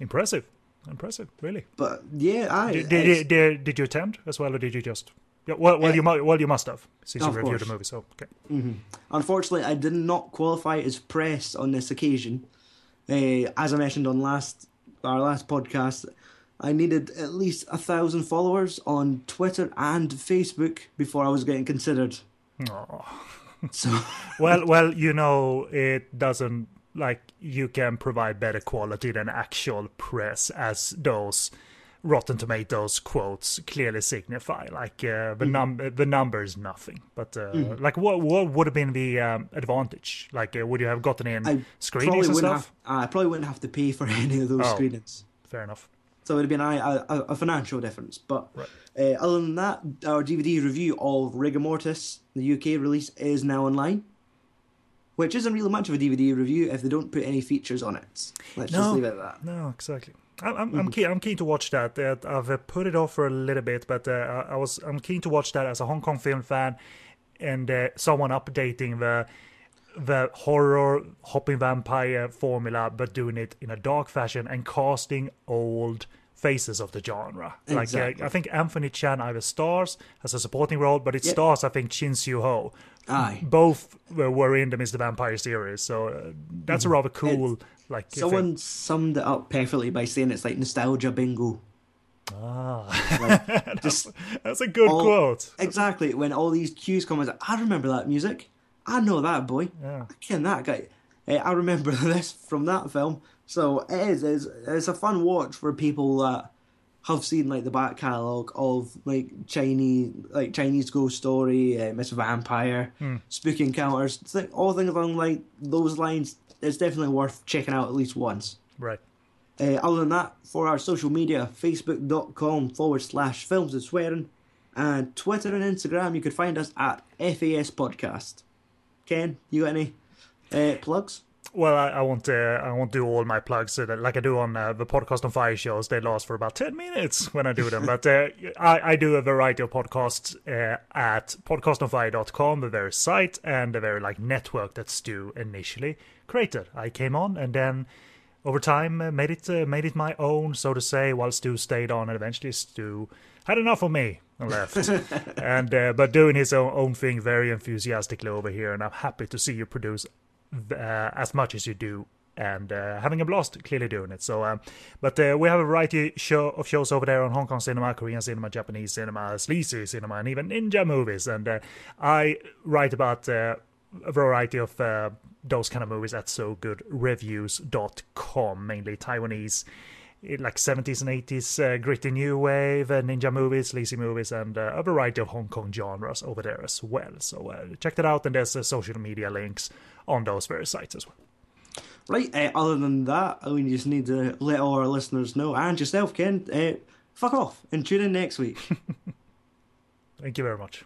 impressive, impressive, really. But yeah, I did, did, did, did you attend as well, or did you just? Yeah, well, well, uh, you well, you must have since you reviewed the movie. So, okay. Mm-hmm. Unfortunately, I did not qualify as press on this occasion. Uh, as I mentioned on last our last podcast, I needed at least a thousand followers on Twitter and Facebook before I was getting considered. Oh. So well, well, you know, it doesn't like you can provide better quality than actual press as those Rotten Tomatoes quotes clearly signify. Like uh, the mm. num the number is nothing, but uh, mm. like what what would have been the um, advantage? Like uh, would you have gotten in I screenings and stuff? Have, I probably wouldn't have to pay for any of those oh, screenings. Fair enough. So it would have been a, a, a financial difference. But right. uh, other than that, our DVD review of Rigor Mortis, the UK release, is now online. Which isn't really much of a DVD review if they don't put any features on it. Let's no, just leave it at that. No, exactly. I'm, I'm, mm-hmm. keen. I'm keen to watch that. Uh, I've uh, put it off for a little bit, but uh, I was I'm keen to watch that as a Hong Kong film fan, and uh, someone updating the the horror hopping vampire formula, but doing it in a dark fashion and casting old faces of the genre. Exactly. Like uh, I think Anthony Chan either stars as a supporting role, but it yep. stars I think Chin Siu Ho. Aye. Both were in the Mr. Vampire series, so uh, that's mm-hmm. a rather cool. It, like someone thing. summed it up perfectly by saying it's like nostalgia bingo. Ah, like, just that's, a good all, quote. Exactly. When all these cues come, like, I remember that music. I know that boy. Yeah. I can that guy. I remember this from that film. So it is. It's, it's a fun watch for people that have seen like the back catalogue of like Chinese, like Chinese Ghost Story, uh, Mr. Vampire, mm. Spooky Encounters, all things along like those lines. It's definitely worth checking out at least once. Right. Uh, other than that, for our social media, facebook.com forward slash films and swearing, and Twitter and Instagram, you could find us at FAS Podcast. Ken, you got any uh, plugs? Well, I, I won't. Uh, I won't do all my plugs so that, like I do on uh, the podcast on fire shows. They last for about ten minutes when I do them. but uh, I, I, do a variety of podcasts uh, at podcastonfire.com, the very site and the very like network that Stu initially created. I came on and then over time uh, made it uh, made it my own, so to say. While Stu stayed on, and eventually Stu had enough of me and left. and uh, but doing his own, own thing very enthusiastically over here, and I'm happy to see you produce uh, as much as you do and uh, having a blast clearly doing it. So, um, but uh, we have a variety show of shows over there on Hong Kong cinema, Korean cinema, Japanese cinema, sleazy cinema, and even ninja movies. And uh, I write about uh, a variety of uh, those kind of movies at sogoodreviews.com, mainly Taiwanese. Like 70s and 80s uh, gritty new wave, ninja movies, sleazy movies, and a variety of Hong Kong genres over there as well. So check that out, and there's social media links on those various sites as well. Right, uh, other than that, I mean, you just need to let all our listeners know, and yourself, Ken, uh, fuck off and tune in next week. Thank you very much.